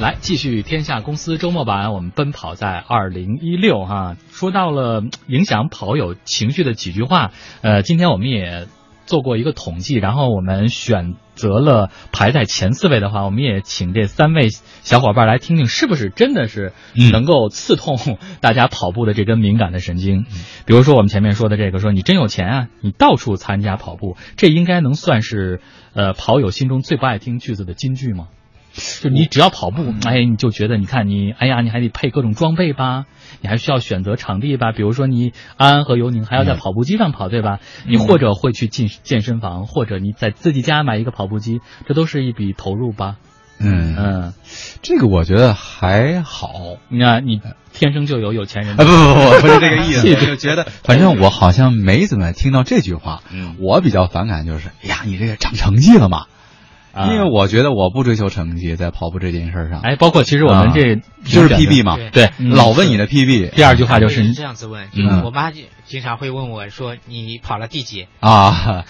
来，继续天下公司周末版，我们奔跑在二零一六哈。说到了嗯影响跑友情绪的几句话，呃，今天我们也做过一个统计，然后我们选择了排在前四位的话，我们也请这三位小伙伴来听听，是不是真的是嗯能够刺痛大家跑步的这根敏感的神经。比如说我们前面说的这个，说你真有钱啊，你到处参加跑步，这应该能算是呃跑友心中最不爱听句子的金句吗？就你只要跑步，哎，你就觉得你看你，哎呀，你还得配各种装备吧，你还需要选择场地吧，比如说你安安和尤宁还要在跑步机上跑，对吧？你或者会去进健身房，或者你在自己家买一个跑步机，这都是一笔投入吧？嗯嗯，这个我觉得还好。你看你天生就有有钱人不不不，不是这个意思，我就觉得，反正我好像没怎么听到这句话。嗯我比较反感就是，哎呀，你这个长成绩了嘛？啊。因为我觉得我不追求成绩，在跑步这件事上，哎，包括其实我们这啊就是 PB 嘛，对。老问你的 PB。第二句话就是这样子问，就嗯我妈就经常会问我说你跑了第几，啊，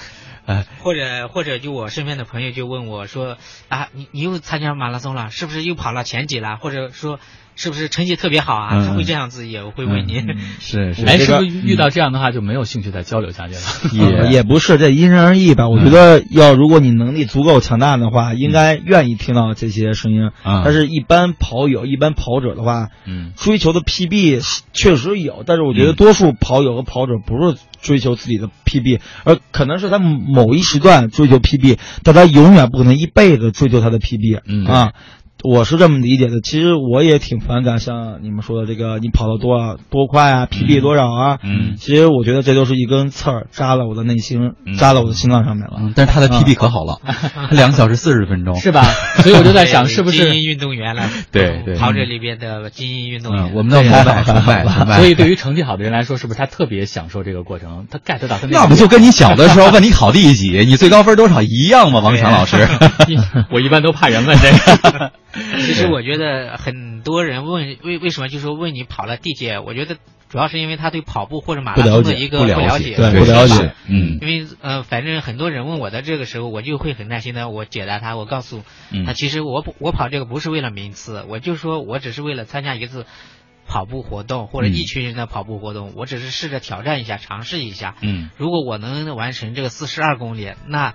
呃，<laughs> 或者或者就我身边的朋友就问我说啊你你又参加马拉松了，是不是又跑了前几了，或者说是不是成绩特别好啊？嗯他会这样子也会问您。<laughs> 是是，哎，是不是遇到这样的话就没有兴趣再交流下去了？也也 <laughs> 不是，这因人而异吧。我觉得要如果你能力足够强大的话，应该愿意听到这些声音。啊但是，一般跑友、一般跑者的话，嗯追求的 PB 确实有，但是我觉得多数跑友和跑者不是追求自己的 PB，而可能是他某一时段追求 PB，但他永远不可能一辈子追求他的 PB。嗯啊，我是这么理解的，其实我也挺反感像你们说的这个，你跑得多少多快啊，PB 多少啊，嗯其实我觉得这都是一根刺儿扎了我的内心，嗯扎了我的心脏上面了。嗯，但是他的 PB 可好了，他 <laughs> 两个小时四十分钟，是吧？所以我就在想，是不是精英运动员来？<laughs> 对对跑者里边的精英运动员。嗯，我们的崇拜崇拜 <laughs> 崇拜。所以对于成绩好的人来说，是不是他特别享受这个过程？他 get 到他那不就跟你小的时候问你考第几，你最高分多少一样吗？王强老师，我一般都怕人问这个。<laughs> 其实我觉得很多人问为为什么就说问你跑了地铁，我觉得主要是因为他对跑步或者马拉松的一个不了解对对不了解，嗯。因为呃，反正很多人问我的这个时候，我就会很耐心的我解答他，我告诉嗯。他，其实我不我跑这个不是为了名次，我就说我只是为了参加一次跑步活动或者嗯一群人的跑步活动，我只是试着挑战一下，尝试一下。嗯。如果我能完成这个四十二公里，那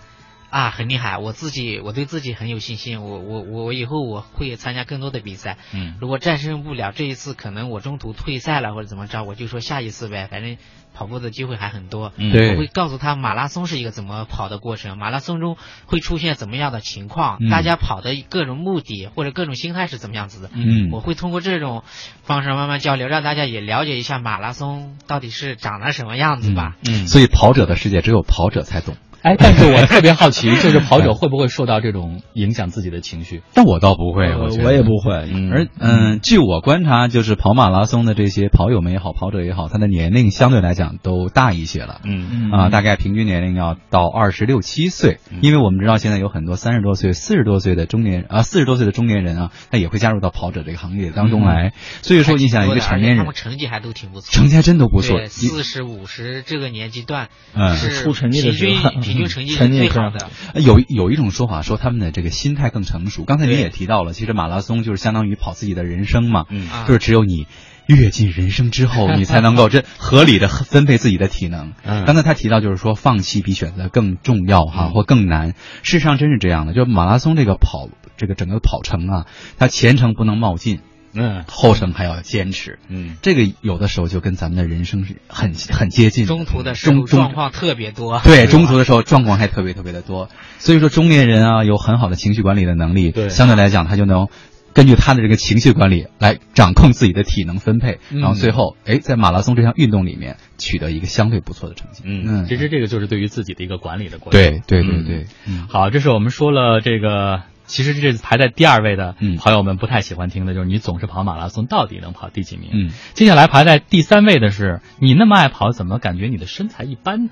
啊很厉害，我自己我对自己很有信心，我我我以后我会参加更多的比赛。嗯如果战胜不了这一次，可能我中途退赛了或者怎么着，我就说下一次呗，反正跑步的机会还很多。嗯对我会告诉他马拉松是一个怎么跑的过程，马拉松中会出现怎么样的情况，嗯大家跑的各种目的或者各种心态是怎么样子的。嗯我会通过这种方式慢慢交流，让大家也了解一下马拉松到底是长得什么样子吧。嗯。所以跑者的世界只有跑者才懂。哎，但是我特别好奇，就是跑者会不会受到这种影响自己的情绪？<laughs> 但我倒不会，呃我觉得我也不会。嗯而嗯，据我观察，就是跑马拉松的这些跑友们也好，跑者也好，他的年龄相对来讲都大一些了。嗯嗯啊，大概平均年龄要到二十六七岁，因为我们知道现在有很多三十多岁、四十多岁的中年啊，四十多岁的中年人啊，他也会加入到跑者这个行业当中来。所以说，你想一个成年人他们，成绩还都挺不错，成绩还真都不错，。四十五十这个年纪段，嗯是出成绩的时候平均成绩是成绩是最好的。呃有有一种说法说他们的这个心态更成熟。刚才您也提到了，其实马拉松就是相当于跑自己的人生嘛，就是只有你跃进人生之后，你才能够这 <laughs> 合理的分配自己的体能。嗯刚才他提到就是说放弃比选择更重要哈，嗯或更难。事实上真是这样的，就是马拉松这个跑这个整个跑程啊，它前程不能冒进，嗯后程还要坚持。嗯这个有的时候就跟咱们的人生是很很接近。中途的时候状况特别多，对，中途的时候状况还特别特别的多，所以说中年人啊有很好的情绪管理的能力，对相对来讲他就能根据他的这个情绪管理来掌控自己的体能分配，嗯然后最后哎在马拉松这项运动里面取得一个相对不错的成绩。嗯，其实这个就是对于自己的一个管理的过程。对对对嗯对，嗯好，这是我们说了这个，其实这排在第二位的嗯。朋友们不太喜欢听的，就是你总是跑马拉松，到底能跑第几名？嗯，接下来排在第三位的是你那么爱跑，怎么感觉你的身材一般？呢？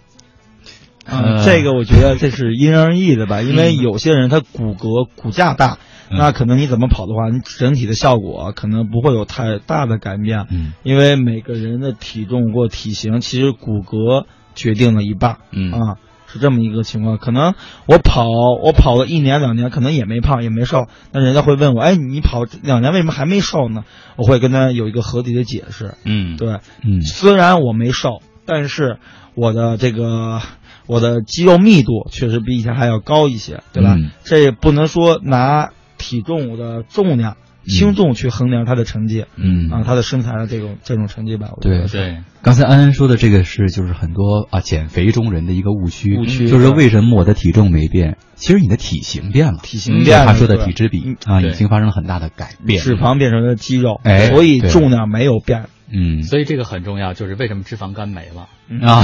嗯，呃这个我觉得这是因人而异的吧，因为有些人他骨骼骨架大，嗯。那可能你怎么跑的话，你整体的效果可能不会有太大的改变，嗯。因为每个人的体重或体型其实骨骼决定了一半，嗯。啊，是这么一个情况。可能我跑我跑了一年两年，可能也没胖也没瘦，那人家会问我，哎，你跑两年为什么还没瘦呢？我会跟他有一个合理的解释，嗯，对，嗯虽然我没瘦，但是我的这个我的肌肉密度确实比以前还要高一些，对吧？嗯这也不能说拿体重的重量、轻重去衡量他的成绩、嗯。啊，他的身材的这种这种成绩吧。我觉对得。是对，刚才安安说的这个是就是很多啊减肥中人的一个误区，误区。就是为什么我的体重没变，其实你的体型变了，体型变了，他说的体脂比嗯啊已经发生了很大的改变，脂肪变成了肌肉，哎所以重量没有变。嗯。所以这个很重要，就是为什么脂肪肝没了？啊，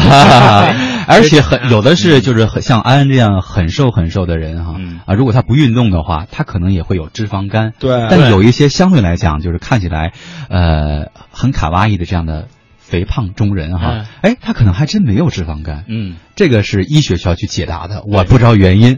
<laughs> 而且很有的是就是很像安安这样很瘦很瘦的人哈嗯。啊，如果他不运动的话，他可能也会有脂肪肝。对。但有一些相对来讲就是看起来呃很卡哇伊的这样的肥胖中人哈，哎，他可能还真没有脂肪肝。嗯，这个是医学需要去解答的，我不知道原因。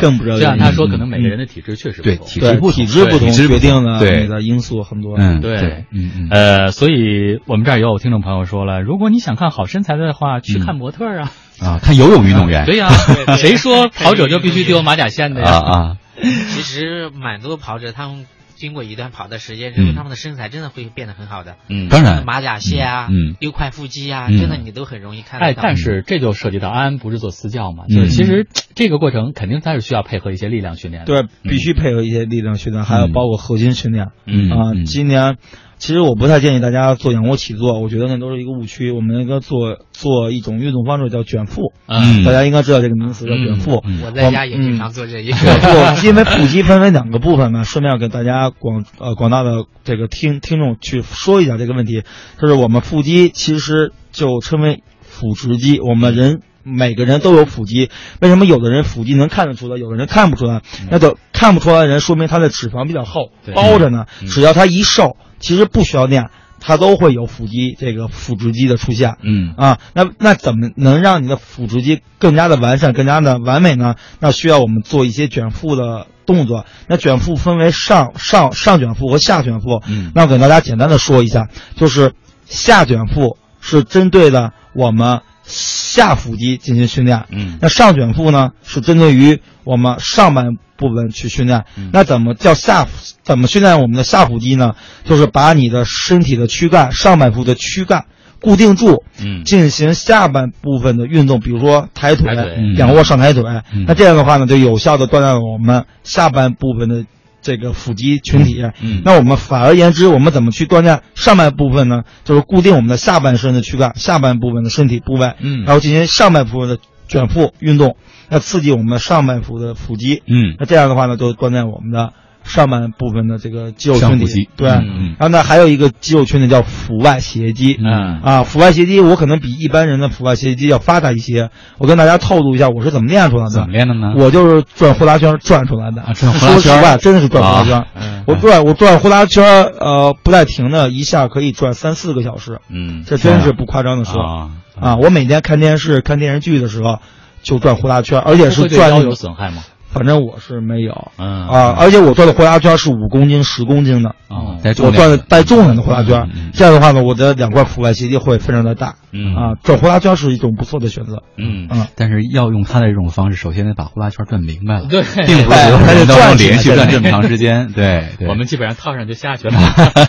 更不知道 <laughs> 原因。就像他说，可能每个人的体质确实不对同。对体质不同体质不同体质不同。决定了对。你的因素很多。嗯，对。对，嗯嗯，呃，所以我们这儿也有听众朋友说了，如果你想看好身材的话，去看模特儿啊。啊，看游泳运动员，<laughs> 对呀、对对 <laughs> 谁说跑者就必须丢马甲线的呀？啊啊，其实蛮多跑者他们经过一段跑的时间之后，嗯他们的身材真的会变得很好的。嗯当然，马甲线啊，嗯嗯六块腹肌啊，嗯真的你都很容易看到哎，到。但是这就涉及到安安不是做私教嘛，嗯就是其实这个过程肯定它是需要配合一些力量训练的。对，必须配合一些力量训练，还有包括核心训练。嗯啊，嗯今年其实我不太建议大家做仰卧起坐，我觉得那都是一个误区。我们应该做做一种运动方式叫卷腹，嗯大家应该知道这个名词叫卷腹。嗯 <laughs> 我在家也经常做这一个。不，因为腹肌分为两个部分嘛，顺便要给大家广呃广大的这个听听众去说一下这个问题，就是我们腹肌其实就称为腹直肌，我们人。每个人都有腹肌，为什么有的人腹肌能看得出来，有的人看不出来？那就看不出来的人，说明他的脂肪比较厚，包着呢。嗯只要他一瘦，其实不需要练，它都会有腹肌这个腹直肌的出现。嗯啊，那那怎么能让你的腹直肌更加的完善、更加的完美呢？那需要我们做一些卷腹的动作。那卷腹分为上上上卷腹和下卷腹。嗯那我给大家简单的说一下，就是下卷腹是针对的我们下腹肌进行训练。嗯那上卷腹呢，是针对于我们上半部分去训练。嗯那怎么叫下腹？怎么训练我们的下腹肌呢？就是把你的身体的躯干、上半部的躯干固定住，嗯进行下半部分的运动，比如说抬腿、仰卧上抬腿。嗯那这样的话呢，就有效的锻炼了我们下半部分的这个腹肌群体。嗯那我们反而言之，我们怎么去锻炼上半部分呢？就是固定我们的下半身的躯干、下半部分的身体部位，嗯然后进行上半部分的卷腹运动，那刺激我们的上半部的腹肌。嗯那这样的话呢，就锻炼我们的上半部分的这个肌肉群体。对，嗯然后呢，还有一个肌肉群体叫腹外斜肌。嗯啊，腹外斜肌我可能比一般人的腹外斜肌要发达一些。我跟大家透露一下，我是怎么练出来的。怎么练的呢？我就是转呼啦圈转出来的。啊转呼啦圈说实话，真的是转呼啦圈。嗯我转我转呼啦圈，呃，不带停的，一下可以转三四个小时，嗯这真是不夸张的说。啊啊，我每天看电视、看电视剧的时候，就转呼啦圈，而且是转那种损害吗？反正我是没有。嗯啊，而且我做的呼啦圈是五公斤、十公斤的。啊我做的带重量的呼啦圈这样的话呢，我的两块腹外斜肌会非常的大。嗯啊，转呼啦圈是一种不错的选择。嗯嗯，但是要用他的这种方式，首先得把呼啦圈转明白了，对并不是所有还得人都能转起来连续对转这么长时间。对，对我们基本上套上就下去了。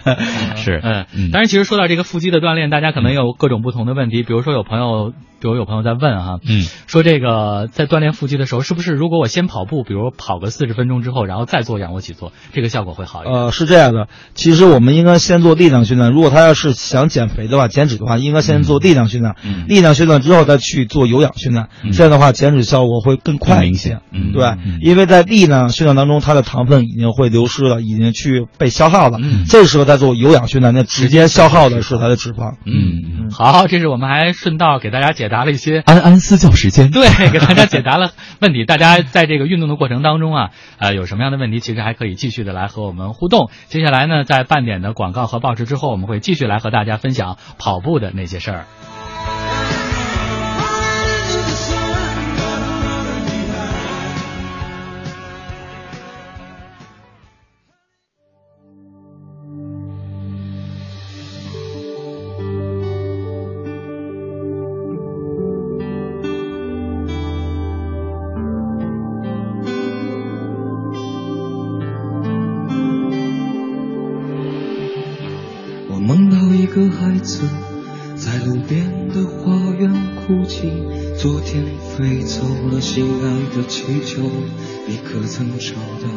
<laughs> 是嗯嗯，当然，其实说到这个腹肌的锻炼，大家可能有各种不同的问题。比如说，有朋友，比如有朋友在问哈，嗯，说这个在锻炼腹肌的时候，是不是如果我先跑步，比如跑个四十分钟之后，然后再做仰卧起坐，这个效果会好一点？呃，是这样的，其实我们应该先做力量训练。如果他要是想减肥的话、减脂的话，应该先做力量训练。嗯力量训练之后再去做有氧训练，嗯这样的话减脂效果会更快一些对，嗯因为在力量训练当中，它的糖分已经会流失了，已经去被消耗了。嗯这时候再做有氧训练，那直接消耗的是它的脂肪。嗯，好，这是我们还顺道给大家解答了一些安安私教时间，<laughs> 对，给大家解答了 <laughs> 问题。大家在这个运动的过程当中啊，呃，有什么样的问题，其实还可以继续的来和我们互动。接下来呢，在半点的广告和报时之后，我们会继续来和大家分享跑步的那些事儿。气球，你可曾找到？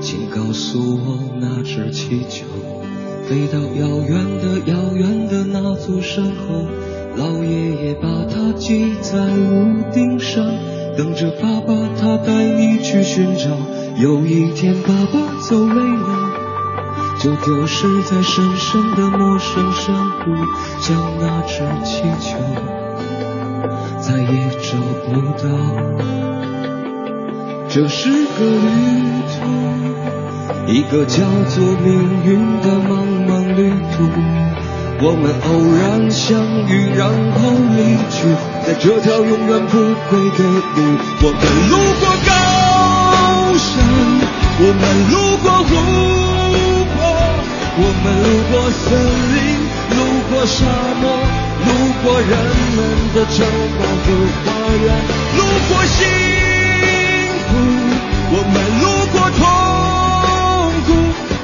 请告诉我那只气球飞到遥远的遥远的那座山后，老爷爷把它系在屋顶上，等着爸爸他带你去寻找。有一天爸爸走累了。就丢失在深深的陌生山谷，像那只气球，再也找不到。这是个旅途，一个叫做命运的茫茫旅途。我们偶然相遇，然后离去，在这条永远不归的路。我们路过高山，我们路过湖泊。我们路过森林，路过沙漠，路过人们的城堡和花园，路过幸，我们路过痛苦，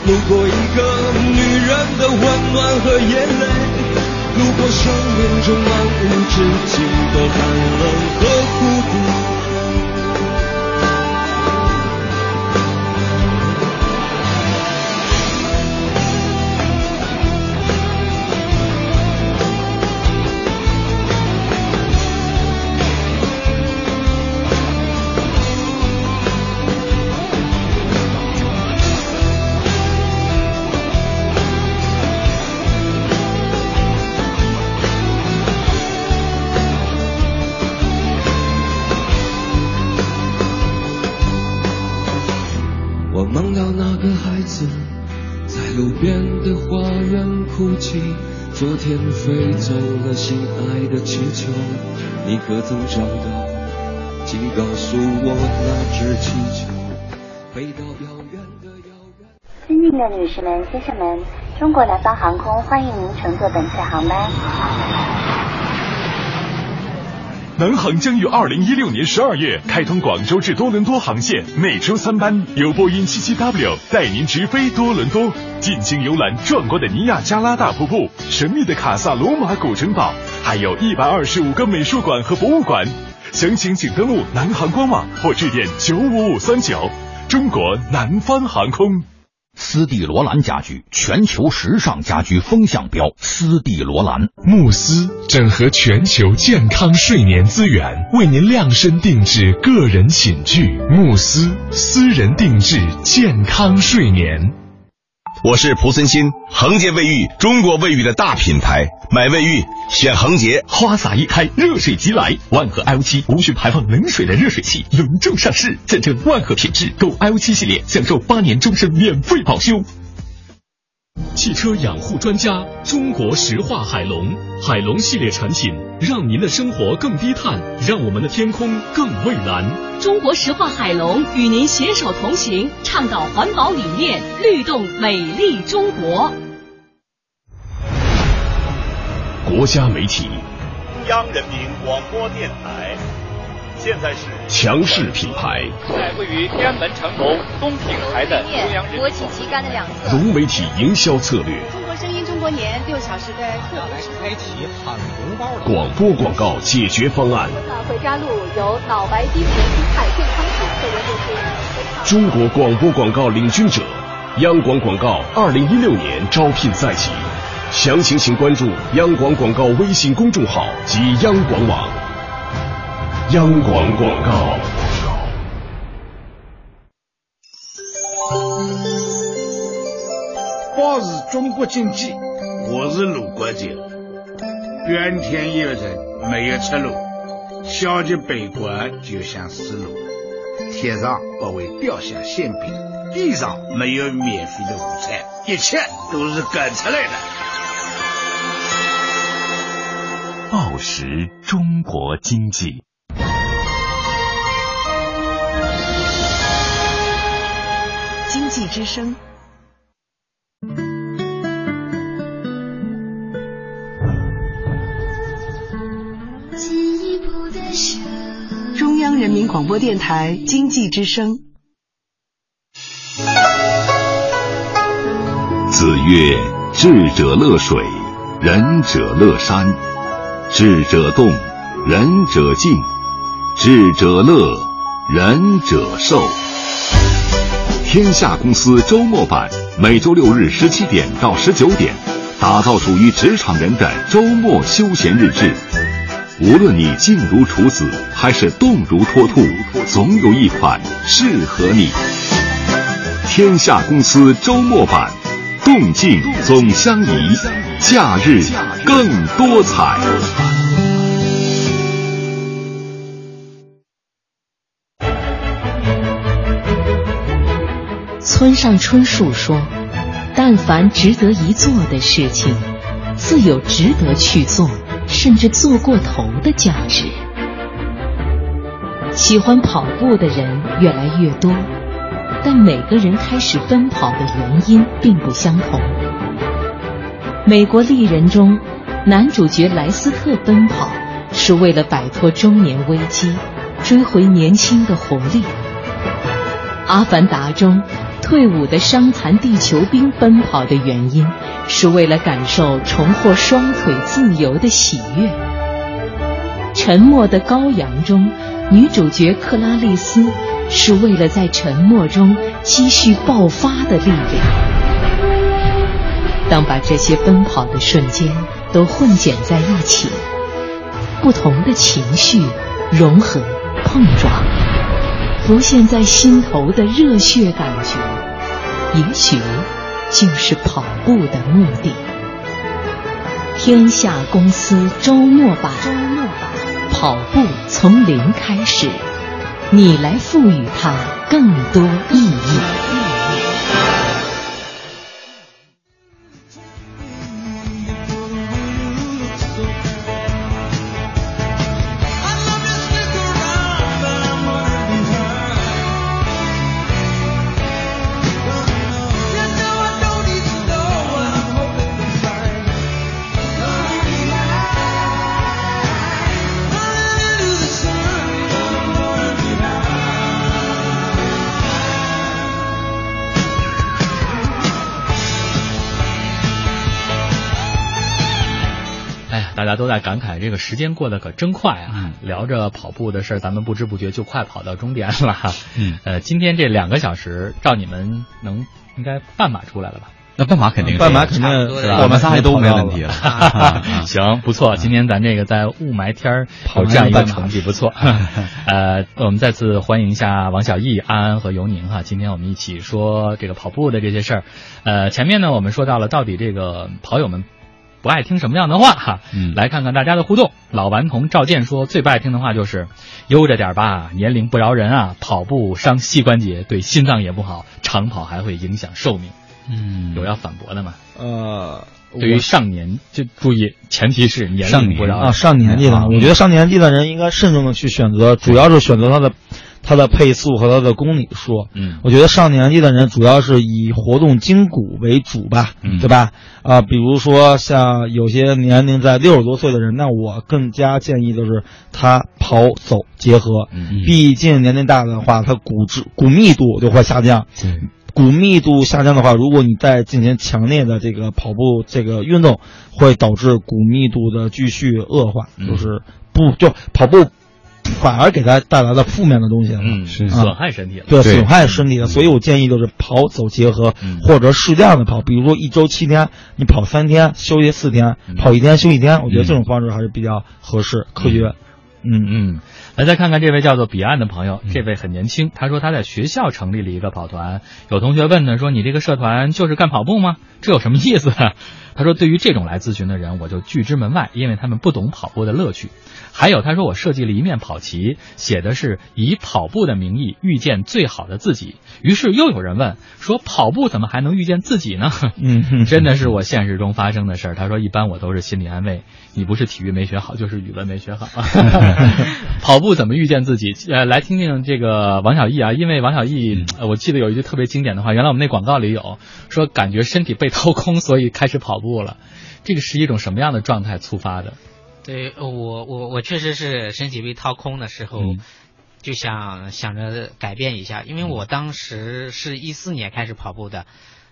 路过一个女人的温暖和眼泪，路过生命中漫无止境的寒冷可曾找到？请告诉我那只气球飞到遥远的遥远。尊敬的女士们、先生们，中国南方航空欢迎您乘坐本次航班。南航将于二零一六年十二月开通广州至多伦多航线，每周三班，由波音七七 W 带您直飞多伦多，尽情游览壮观的尼亚加拉大瀑布、神秘的卡萨罗马古城堡，还有一百二十五个美术馆和博物馆。详情请登录南航官网或致电九五五三九。中国南方航空。斯蒂罗兰家居全球时尚家居风向标，斯蒂罗兰。慕斯整合全球健康睡眠资源，为您量身定制个人寝具。慕斯私人定制健康睡眠。我是蒲森新，恒洁卫浴，中国卫浴的大品牌，买卫浴选恒洁。花洒一开，热水即来，万和 L 七无需排放冷水的热水器隆重上市，见证万和品质，购 L 七系列享受八年终身免费保修。汽车养护专家，中国石化海龙，海龙系列产品，让您的生活更低碳，让我们的天空更蔚蓝。中国石化海龙与您携手同行，倡导环保理念，律动美丽中国。国家媒体，中央人民广播电台。现在是强势品牌，在位于天安门城楼东平台的中央国旗旗杆的两侧。融媒体营销策略，中国声音中国年六小时的特别开启喊红包的广播广告解决方案。回家路由脑白金年心态健康组特约播出。中国广播广告领军者，央广广告二零一六年招聘在即，详情请关注央广广告微信公众号及央广网。央广广告。报是中国经济，我是鲁国杰。怨天尤人，没有出路；消极悲观，就像死路。天上不会掉下馅饼，地上没有免费的午餐，一切都是干出来的。报时中国经济。经济之声，中央人民广播电台经济之声。子曰：“智者乐水，仁者乐山；智者动，仁者静；智者乐，仁者寿。”天下公司周末版，每周六日十七点到十九点，打造属于职场人的周末休闲日志。无论你静如处子，还是动如脱兔，总有一款适合你。天下公司周末版，动静总相宜，假日更多彩。村上春树说：“但凡值得一做的事情，自有值得去做，甚至做过头的价值。”喜欢跑步的人越来越多，但每个人开始奔跑的原因并不相同。美国丽人中，男主角莱斯特奔跑是为了摆脱中年危机，追回年轻的活力。阿凡达中。退伍的伤残地球兵奔跑的原因，是为了感受重获双腿自由的喜悦。沉默的羔羊中，女主角克拉丽丝是为了在沉默中积蓄爆发的力量。当把这些奔跑的瞬间都混剪在一起，不同的情绪融合碰撞。浮现在心头的热血感觉，也许就是跑步的目的。天下公司周末版，周末版，跑步从零开始，你来赋予它更多意义。家都在感慨这个时间过得可真快啊！聊着跑步的事儿，咱们不知不觉就快跑到终点了。嗯，<laughs> 呃，今天这两个小时，照你们能应该半马出来了吧？那半马肯定，半马肯定，我们仨都没问题了。<laughs> 行，不错，今天咱这个在雾霾天儿跑这样一个成绩不错。<laughs> 呃，我们再次欢迎一下王小艺、安安和尤宁哈，今天我们一起说这个跑步的这些事儿。呃，前面呢我们说到了到底这个跑友们不爱听什么样的话哈，嗯，来看看大家的互动。老顽童赵健说最不爱听的话就是悠着点吧，年龄不饶人啊，跑步伤膝关节，对心脏也不好，长跑还会影响寿命。嗯，有要反驳的吗？呃，对于上年就注意，前提是年龄不饶啊，上年纪的，我觉得上年纪的人应该慎重的去选择，主要是选择他的他的配速和它的公里数。嗯，我觉得上年纪的人主要是以活动筋骨为主吧，嗯、对吧？啊，比如说像有些年龄在六十多岁的人，那我更加建议就是他跑走结合。嗯，毕竟年龄大的话，他骨质骨密度就会下降。对。骨密度下降的话，如果你再进行强烈的这个跑步这个运动，会导致骨密度的继续恶化，嗯、就是不就跑步反而给他带来了负面的东西了，嗯，是损害身体了，对，损害身体了。所以我建议就是跑走结合，嗯、或者适量的跑，比如说一周七天，你跑三天，休息四天，嗯、跑一天休一天，我觉得这种方式还是比较合适、科学。嗯嗯，来再看看这位叫做彼岸的朋友，这位很年轻，他说他在学校成立了一个跑团，有同学问呢，说你这个社团就是干跑步吗？这有什么意思？<laughs> 他说对于这种来咨询的人，我就拒之门外，因为他们不懂跑步的乐趣。还有他说我设计了一面跑旗，写的是以跑步的名义遇见最好的自己。于是又有人问说跑步怎么还能遇见自己呢？<laughs> 嗯，真的是我现实中发生的事儿。他说一般我都是心理安慰，你不是体育没学好，就是语文没学好。<laughs> 跑步怎么遇见自己？呃，来听听这个王小艺啊，因为王小艺，呃，我记得有一句特别经典的话，原来我们那广告里有说，感觉身体被掏空，所以开始跑步了。这个是一种什么样的状态触发的？对我，我我确实是身体被掏空的时候，嗯、就想想着改变一下，因为我当时是一四年开始跑步的。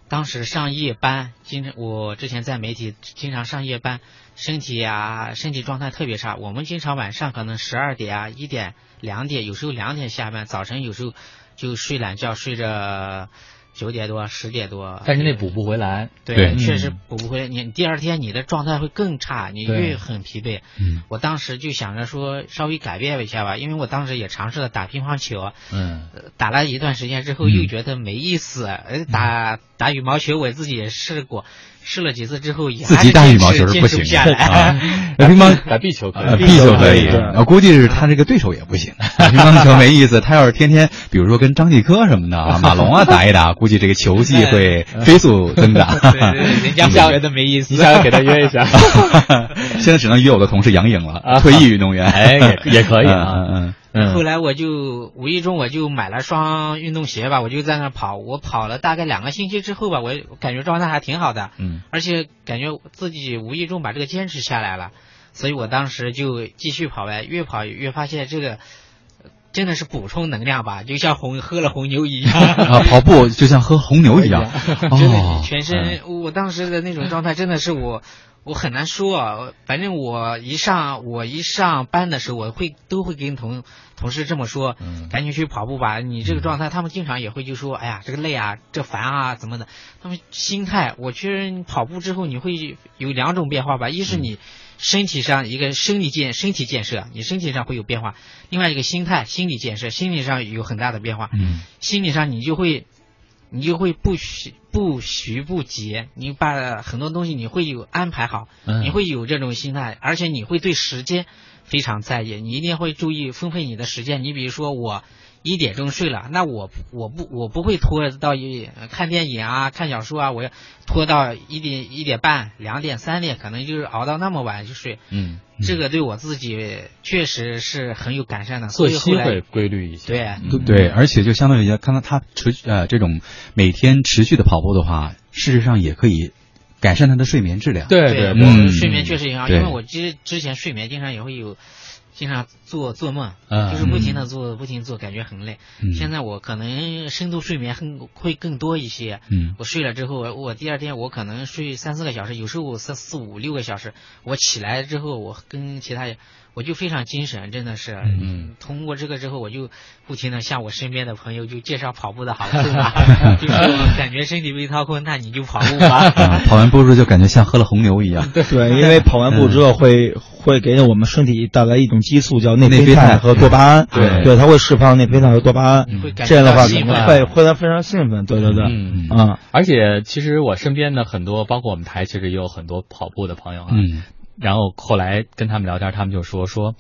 当时上夜班，经常我之前在媒体经常上夜班，身体啊身体状态特别差。我们经常晚上可能十二点啊、一点、两点，有时候两点下班，早晨有时候就睡懒觉，睡着九点多、十点多。但是那补不回来，对，对确实补不回来。你第二天你的状态会更差，你对越很疲惫。嗯，我当时就想着说稍微改变一下吧，因为我当时也尝试了打乒乓球，嗯，呃打了一段时间之后又觉得没意思，呃，打打羽毛球我自己也试过，试了几次之后也自己打羽毛球是不行的。<laughs> 乒乓打壁球可以，呃壁球可以，对我估计是他这个对手也不行，乒乓球没意思。他要是天天，比如说跟张继科什么的啊、马龙啊打一打，估计这个球技会 <laughs> 飞速增长。对对对人家会 <laughs> 觉得没意思你下来给他约一下。现在只能约我的同事杨颖了，退役运动员。哎，也也可以啊。嗯后来我就无意中我就买了双运动鞋吧，我就在那跑，我跑了大概两个星期之后吧，我感觉状态还挺好的，嗯，而且感觉自己无意中把这个坚持下来了，所以我当时就继续跑呗，越跑越发现这个真的是补充能量吧，就像红喝了红牛一样。<laughs> 啊，跑步就像喝红牛一样，<laughs> 真的哦，全身，我当时的那种状态真的是我。我很难说，啊反正我一上我一上班的时候，我会都会跟同同事这么说，嗯赶紧去跑步吧。你这个状态，他们经常也会就说，哎呀，这个累啊，这烦啊，怎么的？他们心态，我觉得你跑步之后你会有两种变化吧，一是你身体上一个生理建身体建设，你身体上会有变化；另外一个心态心理建设，心理上有很大的变化。嗯，心理上你就会。你就会不徐不徐不急，你把很多东西你会有安排好，嗯你会有这种心态，而且你会对时间非常在意，你一定会注意分配你的时间。你比如说我一点钟睡了，那我我不我不会拖到一看电影啊、看小说啊，我要拖到一点一点半、两点、三点，可能就是熬到那么晚就睡。嗯，这个对我自己确实是很有改善的，作息会规律一些。对。对对，而且就相当于看到他持续呃这种每天持续的跑步的话，事实上也可以改善他的睡眠质量。对对，嗯，睡眠确实影响，因为我之之前睡眠经常也会有。经常做做梦，嗯就是不停的做，不停地做，感觉很累。嗯现在我可能深度睡眠很会更多一些。嗯我睡了之后，我我第二天我可能睡三四个小时，有时候三四五六个小时。我起来之后，我跟其他人，我就非常精神，真的是。嗯。通过这个之后，我就不停的向我身边的朋友就介绍跑步的好处嘛，<laughs> 就是感觉身体被掏空，那你就跑步吧。啊，<laughs> 跑完步之后就感觉像喝了红牛一样。对，因为跑完步之后会会给我们身体带来一种激素叫内啡肽肽和多巴胺，对对，它会释放内啡肽和多巴胺会，感觉这样的话会会让非常兴奋，对对对，嗯啊，而且其实我身边的很多，包括我们台，其实也有很多跑步的朋友啊。嗯。然后后来跟他们聊天，他们就说说，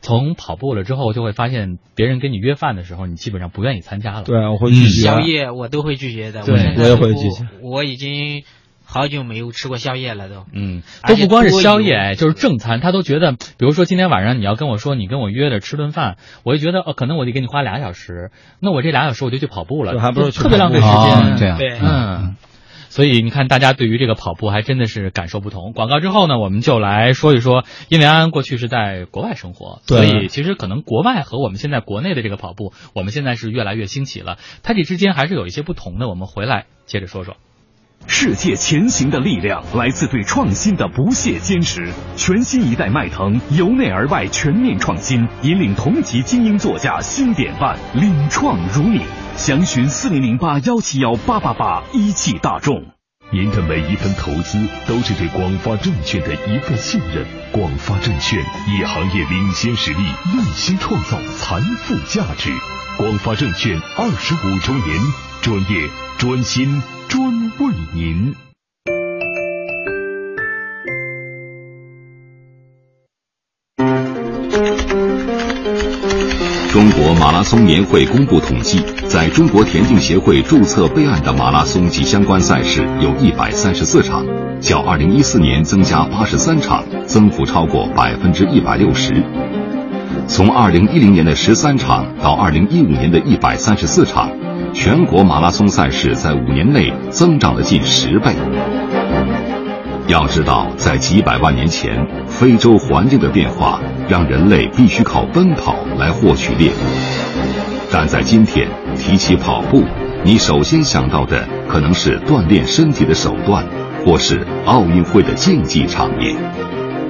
从跑步了之后，就会发现别人跟你约饭的时候，你基本上不愿意参加了。对，我会拒绝。宵夜我都会拒绝的，对我我也会拒绝。我已经好久没有吃过宵夜了，都。嗯，都不光是宵夜，哎，就是正餐，他都觉得，比如说今天晚上你要跟我说你跟我约着吃顿饭，我就觉得哦，可能我得给你花俩小时，那我这俩小时我就去跑步了，就还不如特别浪费时间。哦这样对嗯。所以你看，大家对于这个跑步还真的是感受不同。广告之后呢，我们就来说一说，因为安安过去是在国外生活，对所以其实可能国外和我们现在国内的这个跑步，我们现在是越来越兴起了，它这之间还是有一些不同的。我们回来接着说说。世界前行的力量来自对创新的不懈坚持。全新一代迈腾由内而外全面创新，引领同级精英座驾新典范，领创如你。详询四零零八幺七幺八八八，一汽大众。您的每一份投资都是对广发证券的一份信任。广发证券以行业领先实力，用心创造财富价值。广发证券二十五周年，专业、专心、专为您。中国马拉松年会公布统计，在中国田径协会注册备案的马拉松及相关赛事有一百三十四场，较二零一四年增加八十三场，增幅超过百分之一百六十。从二零一零年的十三场到二零一五年的一百三十四场，全国马拉松赛事在五年内增长了近十倍。要知道，在几百万年前，非洲环境的变化让人类必须靠奔跑来获取猎物。但在今天，提起跑步，你首先想到的可能是锻炼身体的手段，或是奥运会的竞技场面。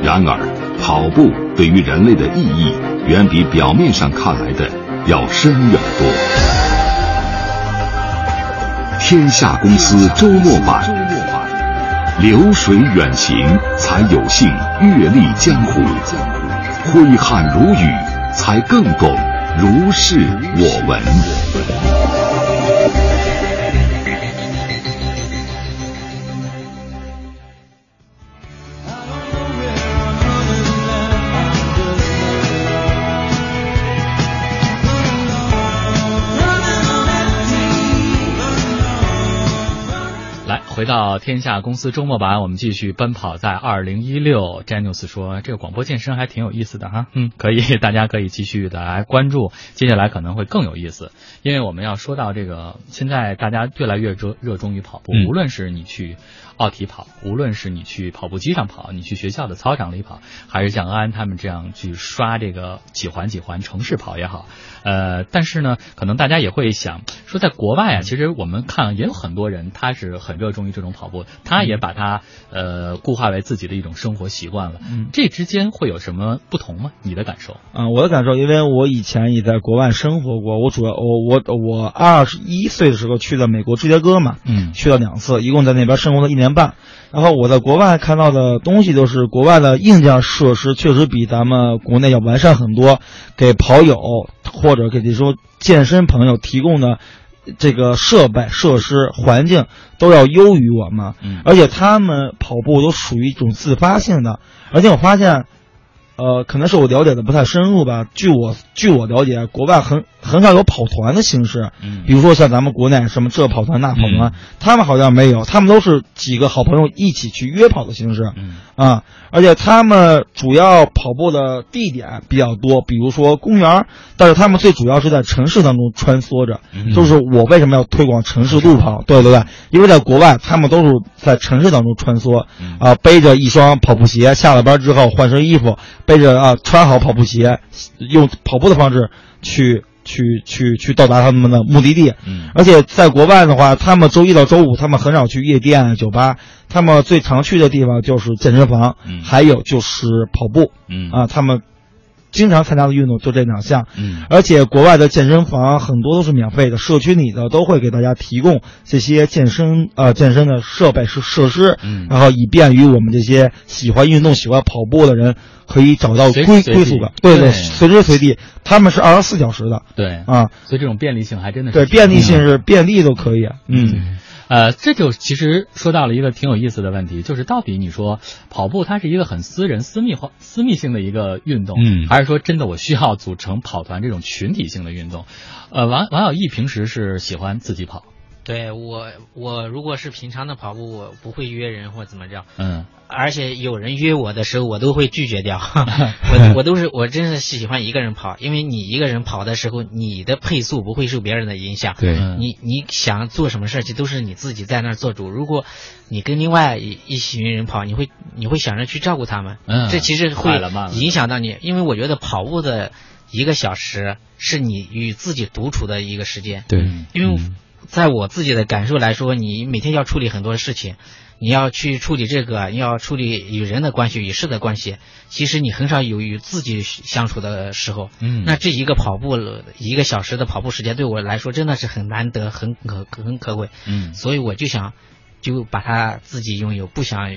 然而，跑步对于人类的意义，远比表面上看来的要深远多。天下公司周末版。流水远行，才有幸阅历江湖；挥汗如雨，才更懂如是我闻。回到天下公司周末版，我们继续奔跑在二零一六。Janus 说，这个广播健身还挺有意思的哈，嗯，可以，<laughs> 大家可以继续的来关注，接下来可能会更有意思，因为我们要说到这个，现在大家越来越热热衷于跑步，嗯。无论是你去奥体跑，无论是你去跑步机上跑，你去学校的操场里跑，还是像安安他们这样去刷这个几环几环城市跑也好，呃，但是呢，可能大家也会想说，在国外啊，其实我们看也有很多人他是很热衷于这种跑步，他也把它呃固化为自己的一种生活习惯了。嗯这之间会有什么不同吗？你的感受？嗯，我的感受，因为我以前也在国外生活过，我主要我我我二十一岁的时候去了美国芝加哥嘛，嗯去了两次，一共在那边生活了一年半。然后我在国外看到的东西就是国外的硬件设施确实比咱们国内要完善很多，给跑友或者给这说健身朋友提供的这个设备、设施、环境都要优于我们。嗯而且他们跑步都属于一种自发性的，而且我发现。呃，可能是我了解的不太深入吧。据我据我了解，国外很很少有跑团的形式。嗯，比如说像咱们国内什么这跑团那跑团，嗯、他们好像没有，他们都是几个好朋友一起去约跑的形式。嗯啊，而且他们主要跑步的地点比较多，比如说公园，但是他们最主要是在城市当中穿梭着。嗯、就是我为什么要推广城市路跑？对对对，因为在国外他们都是在城市当中穿梭，嗯、啊，背着一双跑步鞋，下了班之后换身衣服，背着啊穿好跑步鞋，用跑步的方式去。去去去到达他们的目的地，嗯，而且在国外的话，他们周一到周五他们很少去夜店、酒吧，他们最常去的地方就是健身房，嗯，还有就是跑步，嗯。啊，他们经常参加的运动就这两项，嗯，而且国外的健身房很多都是免费的，社区里的都会给大家提供这些健身呃健身的设备是设施，嗯，然后以便于我们这些喜欢运动、喜欢跑步的人。可以找到归归宿感，对。对，随时随地，他们是二十四小时的，对。啊，所以这种便利性还真的是对便利性是便利都可以，嗯，呃，这就其实说到了一个挺有意思的问题，就是到底你说跑步它是一个很私人、私密化、私密性的一个运动，嗯，还是说真的我需要组成跑团这种群体性的运动？呃，王王小艺平时是喜欢自己跑。对我，我如果是平常的跑步，我不会约人或怎么着。嗯，而且有人约我的时候，我都会拒绝掉。<laughs> 我 <laughs> 我都是我真是喜欢一个人跑，因为你一个人跑的时候，你的配速不会受别人的影响。对，你你想做什么事情都是你自己在那儿做主。如果你跟另外一一群人跑，你会你会想着去照顾他们。嗯，这其实会影响到你，因为我觉得跑步的一个小时是你与自己独处的一个时间。对，因为。在我自己的感受来说，你每天要处理很多事情，你要去处理这个，你要处理与人的关系、与事的关系。其实你很少有与自己相处的时候。嗯，那这一个跑步一个小时的跑步时间对我来说真的是很难得、很可很可贵。嗯，所以我就想就把它自己拥有，不想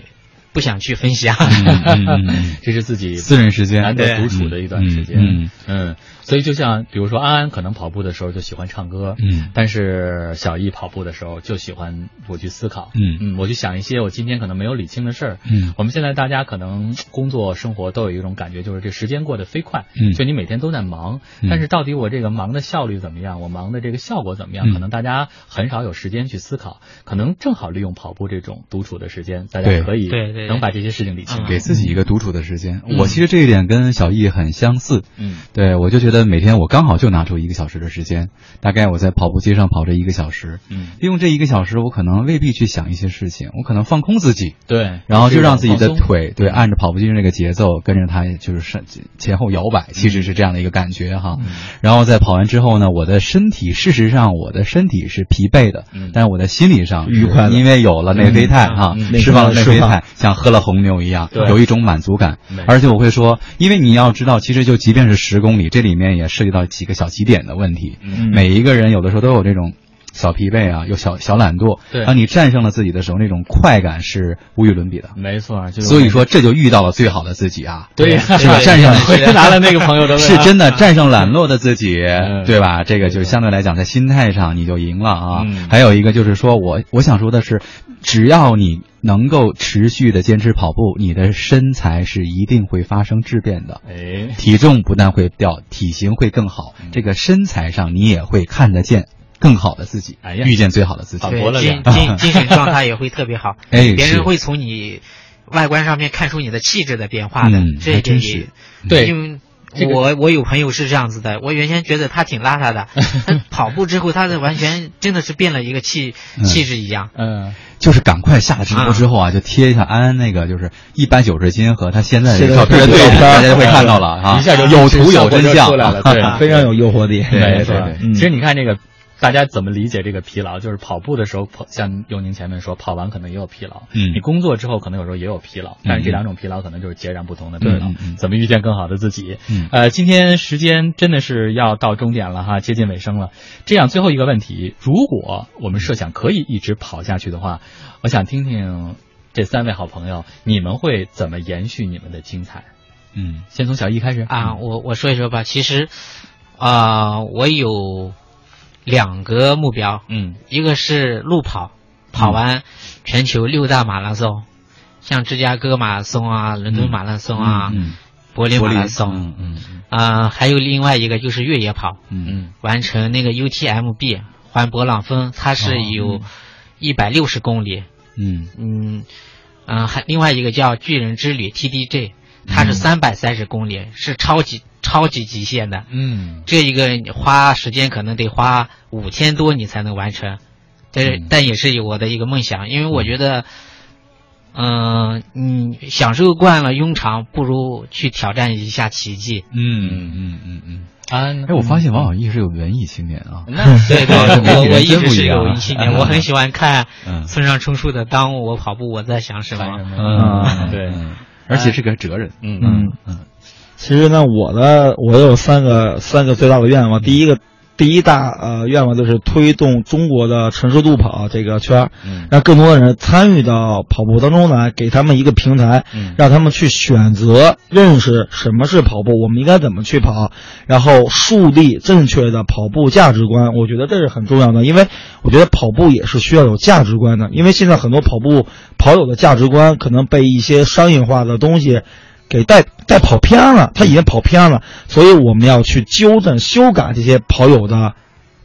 不想去分享。嗯 <laughs> 这是自己私人时间难得独处的一段时间。嗯嗯。所以，就像比如说，安安可能跑步的时候就喜欢唱歌，嗯，但是小易跑步的时候就喜欢我去思考，嗯嗯，我去想一些我今天可能没有理清的事儿，嗯，我们现在大家可能工作生活都有一种感觉，就是这时间过得飞快，嗯，就你每天都在忙，嗯、但是到底我这个忙的效率怎么样，我忙的这个效果怎么样，嗯、可能大家很少有时间去思考，可能正好利用跑步这种独处的时间，大家可以对对能把这些事情理清，给自己一个独处的时间。嗯、我其实这一点跟小易很相似，嗯，对我就觉得每天我刚好。就拿出一个小时的时间，大概我在跑步机上跑这一个小时，嗯，利用这一个小时，我可能未必去想一些事情，我可能放空自己，对，然后就让自己的腿对按着跑步机上这个节奏，跟着它就是上前后摇摆，其实是这样的一个感觉哈。嗯、然后在跑完之后呢，我的身体事实上我的身体是疲惫的，嗯，但是我的心理上愉快，因为有了内啡肽哈，释放了内啡肽，像喝了红牛一样，有一种满足感。而且我会说，因为你要知道，其实就即便是十公里，这里面也涉及到几个小起点的问题。嗯、每一个人有的时候都有这种小疲惫啊，有小小懒惰。对，当你战胜了自己的时候，那种快感是无与伦比的。没错，就所以说这就遇到了最好的自己啊。对，是吧？战胜回答了那个朋友的问是真的战胜懒惰的自己，嗯、对吧？这个就相对来讲，在心态上你就赢了啊。嗯、还有一个就是说我我想说的是，只要你能够持续的坚持跑步，你的身材是一定会发生质变的。哎，体重不但会掉，体型会更好，嗯、这个身材上你也会看得见。更好的自己，哎呀，遇见最好的自己，对，精精精神状态也会特别好，<laughs> 哎，别人会从你外观上面看出你的气质的变化的，嗯、这一点也对，因为。我我有朋友是这样子的，我原先觉得他挺邋遢的，<laughs> 他跑步之后，他的完全真的是变了一个气气质一样。嗯，就是赶快下了直播之后啊，就贴一下安安那个就是一百九十斤和他现在的照片对比，大家就会看到了啊，一下就有图有真相出来了，<laughs> 对，非常有诱惑力。没错，嗯。其实你看这个。大家怎么理解这个疲劳？就是跑步的时候，跑像尤宁前面说，跑完可能也有疲劳。嗯，你工作之后可能有时候也有疲劳，但是这两种疲劳可能就是截然不同的疲劳。嗯嗯、怎么遇见更好的自己？嗯，呃，今天时间真的是要到终点了哈，接近尾声了。这样最后一个问题，如果我们设想可以一直跑下去的话，我想听听这三位好朋友，你们会怎么延续你们的精彩？嗯，先从小易开始啊，我我说一说吧。其实啊、呃，我有。两个目标，嗯，一个是路跑，跑完全球六大马拉松，嗯、像芝加哥马拉松啊、伦敦马拉松啊、嗯、柏林马拉嗯松，嗯嗯啊，还有另外一个就是越野跑，嗯。完成那个 UTMB 环勃朗峰，它是有一百六十公里，嗯。嗯嗯，还另外一个叫巨人之旅 TDJ，它是三百三十公里，是超级超级极限的，嗯，这一个花时间可能得花五天多你才能完成，但是、但也是有我的一个梦想，因为我觉得。嗯，你享受惯了庸常，不如去挑战一下奇迹。嗯嗯嗯嗯。啊，哎，我发现王小艺是个文艺青年啊。<laughs> 那对对，<laughs> 我我一直是个文艺青年，我很喜欢看嗯村上春树的《当我跑步我在想什么》。嗯，对，而且是个哲人。嗯嗯嗯。其实呢，我的我有三个三个最大的愿望。第一个，第一大呃愿望就是推动中国的城市路跑这个圈让更多的人参与到跑步当中来，给他们一个平台，嗯让他们去选择、认识什么是跑步，我们应该怎么去跑，然后树立正确的跑步价值观。我觉得这是很重要的，因为我觉得跑步也是需要有价值观的，因为现在很多跑步跑友的价值观可能被一些商业化的东西。给带带跑偏了，他已经跑偏了，所以我们要去纠正、修改这些跑友的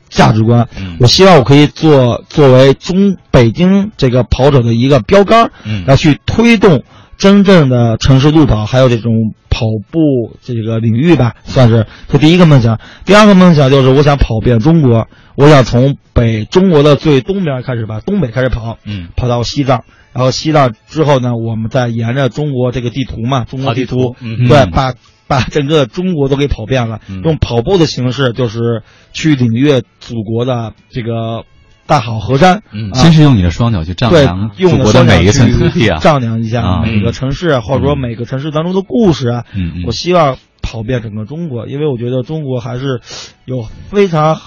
价值观。嗯我希望我可以做作为中北京这个跑者的一个标杆，嗯来去推动真正的城市路跑，还有这种跑步这个领域吧，算是这第一个梦想。第二个梦想就是我想跑遍中国，我想从北中国的最东边开始吧，东北开始跑，嗯，跑到西藏。然后西藏之后呢，我们再沿着中国这个地图嘛，中国地图，对，嗯把把整个中国都给跑遍了，嗯。用跑步的形式，就是去领略祖国的这个大好河山。先是用你的双脚去丈对量，用祖国的每一寸去土地啊，<laughs> 丈量一下啊。每个城市，啊，或者说每个城市当中的故事啊。我希望跑遍整个中国，因为我觉得中国还是有非常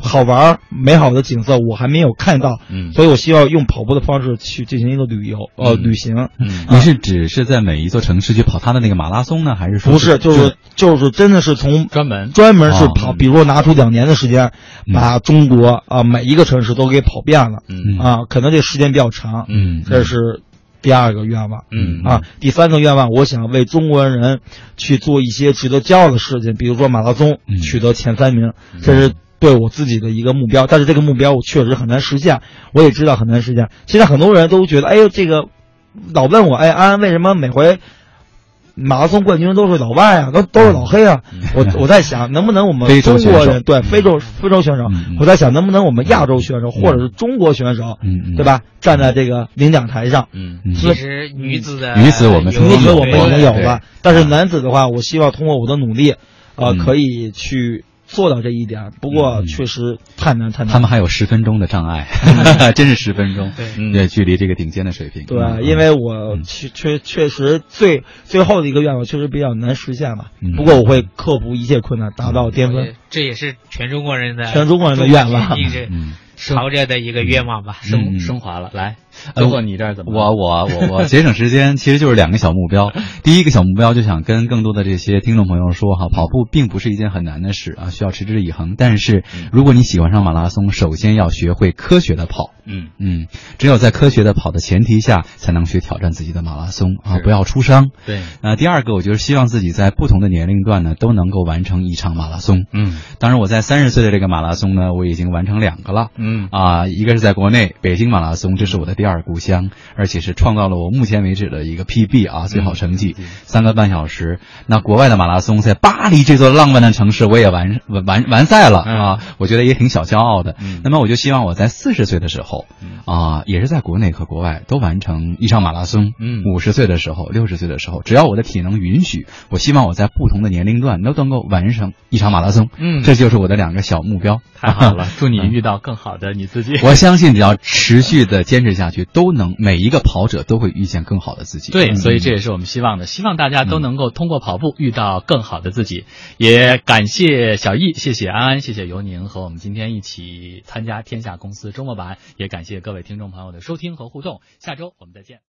好玩、美好的景色，我还没有看到。嗯所以我希望用跑步的方式去进行一个旅游，呃，嗯旅行。嗯你是只是在每一座城市去跑他的那个马拉松呢，还是说不是，就是就是真的是从专门专门是哦跑，比如说拿出两年的时间，嗯把中国啊每一个城市都给跑遍了。嗯啊，可能这时间比较长。嗯这是第二个愿望。嗯啊，第三个愿望，我想为中国人去做一些值得骄傲的事情，比如说马拉松嗯取得前三名，这是对我自己的一个目标。但是这个目标我确实很难实现，我也知道很难实现。现在很多人都觉得，哎呦，这个老问我，哎，安安为什么每回马拉松冠军都是老外啊，都都是老黑啊？我我在想，能不能我们非洲中国选手人对非洲非洲选手我在想能不能我们亚洲选手或者是中国选手，对吧？站在这个领奖台上，嗯嗯。其实女子的女子我们女子我们已经有了，但是男子的话，我希望通过我的努力，呃，嗯。可以去做到这一点。不过确实太难太难。他们还有十分钟的障碍，<laughs> <laughs> 真是十分钟，嗯对，距离这个顶尖的水平。对，嗯因为我确确确实最最后的一个愿望确实比较难实现嘛嗯。不过我会克服一切困难，达到巅峰。这也是全中国人的全中国人的愿望嗯朝着的一个愿望吧。升嗯升华了。来，如果你这儿怎么？我我我我节省时间，其实就是两个小目标。<laughs> 第一个小目标就想跟更多的这些听众朋友说哈，跑步并不是一件很难的事啊，需要持之以恒。但是如果你喜欢上马拉松，首先要学会科学的跑。嗯嗯，只有在科学的跑的前提下，才能去挑战自己的马拉松啊，不要出伤。对，呃，第二个，我就是希望自己在不同的年龄段呢，都能够完成一场马拉松。嗯当然，我在三十岁的这个马拉松呢，我已经完成两个了。嗯啊，一个是在国内北京马拉松，这是我的第二故乡，而且是创造了我目前为止的一个 PB 啊最好成绩，三个半小时。那国外的马拉松在巴黎这座浪漫的城市，我也完完完完赛了啊，我觉得也挺小骄傲的。嗯那么我就希望我在四十岁的时候啊，也是在国内和国外都完成一场马拉松。嗯五十岁的时候，六十岁的时候，只要我的体能允许，我希望我在不同的年龄段都能够完成一场马拉松。嗯这就是我的两个小目标。太好了，<laughs> 祝你遇到更好的你自己。我相信只要持续的坚持下去，都能每一个跑者都会遇见更好的自己。对，嗯所以这也是我们希望的，希望大家都能够通过跑步遇到更好的自己。也感谢小易，谢谢安安，谢谢尤宁和我们今天一起参加天下公司周末版，感谢各位听众朋友的收听和互动。下周我们再见。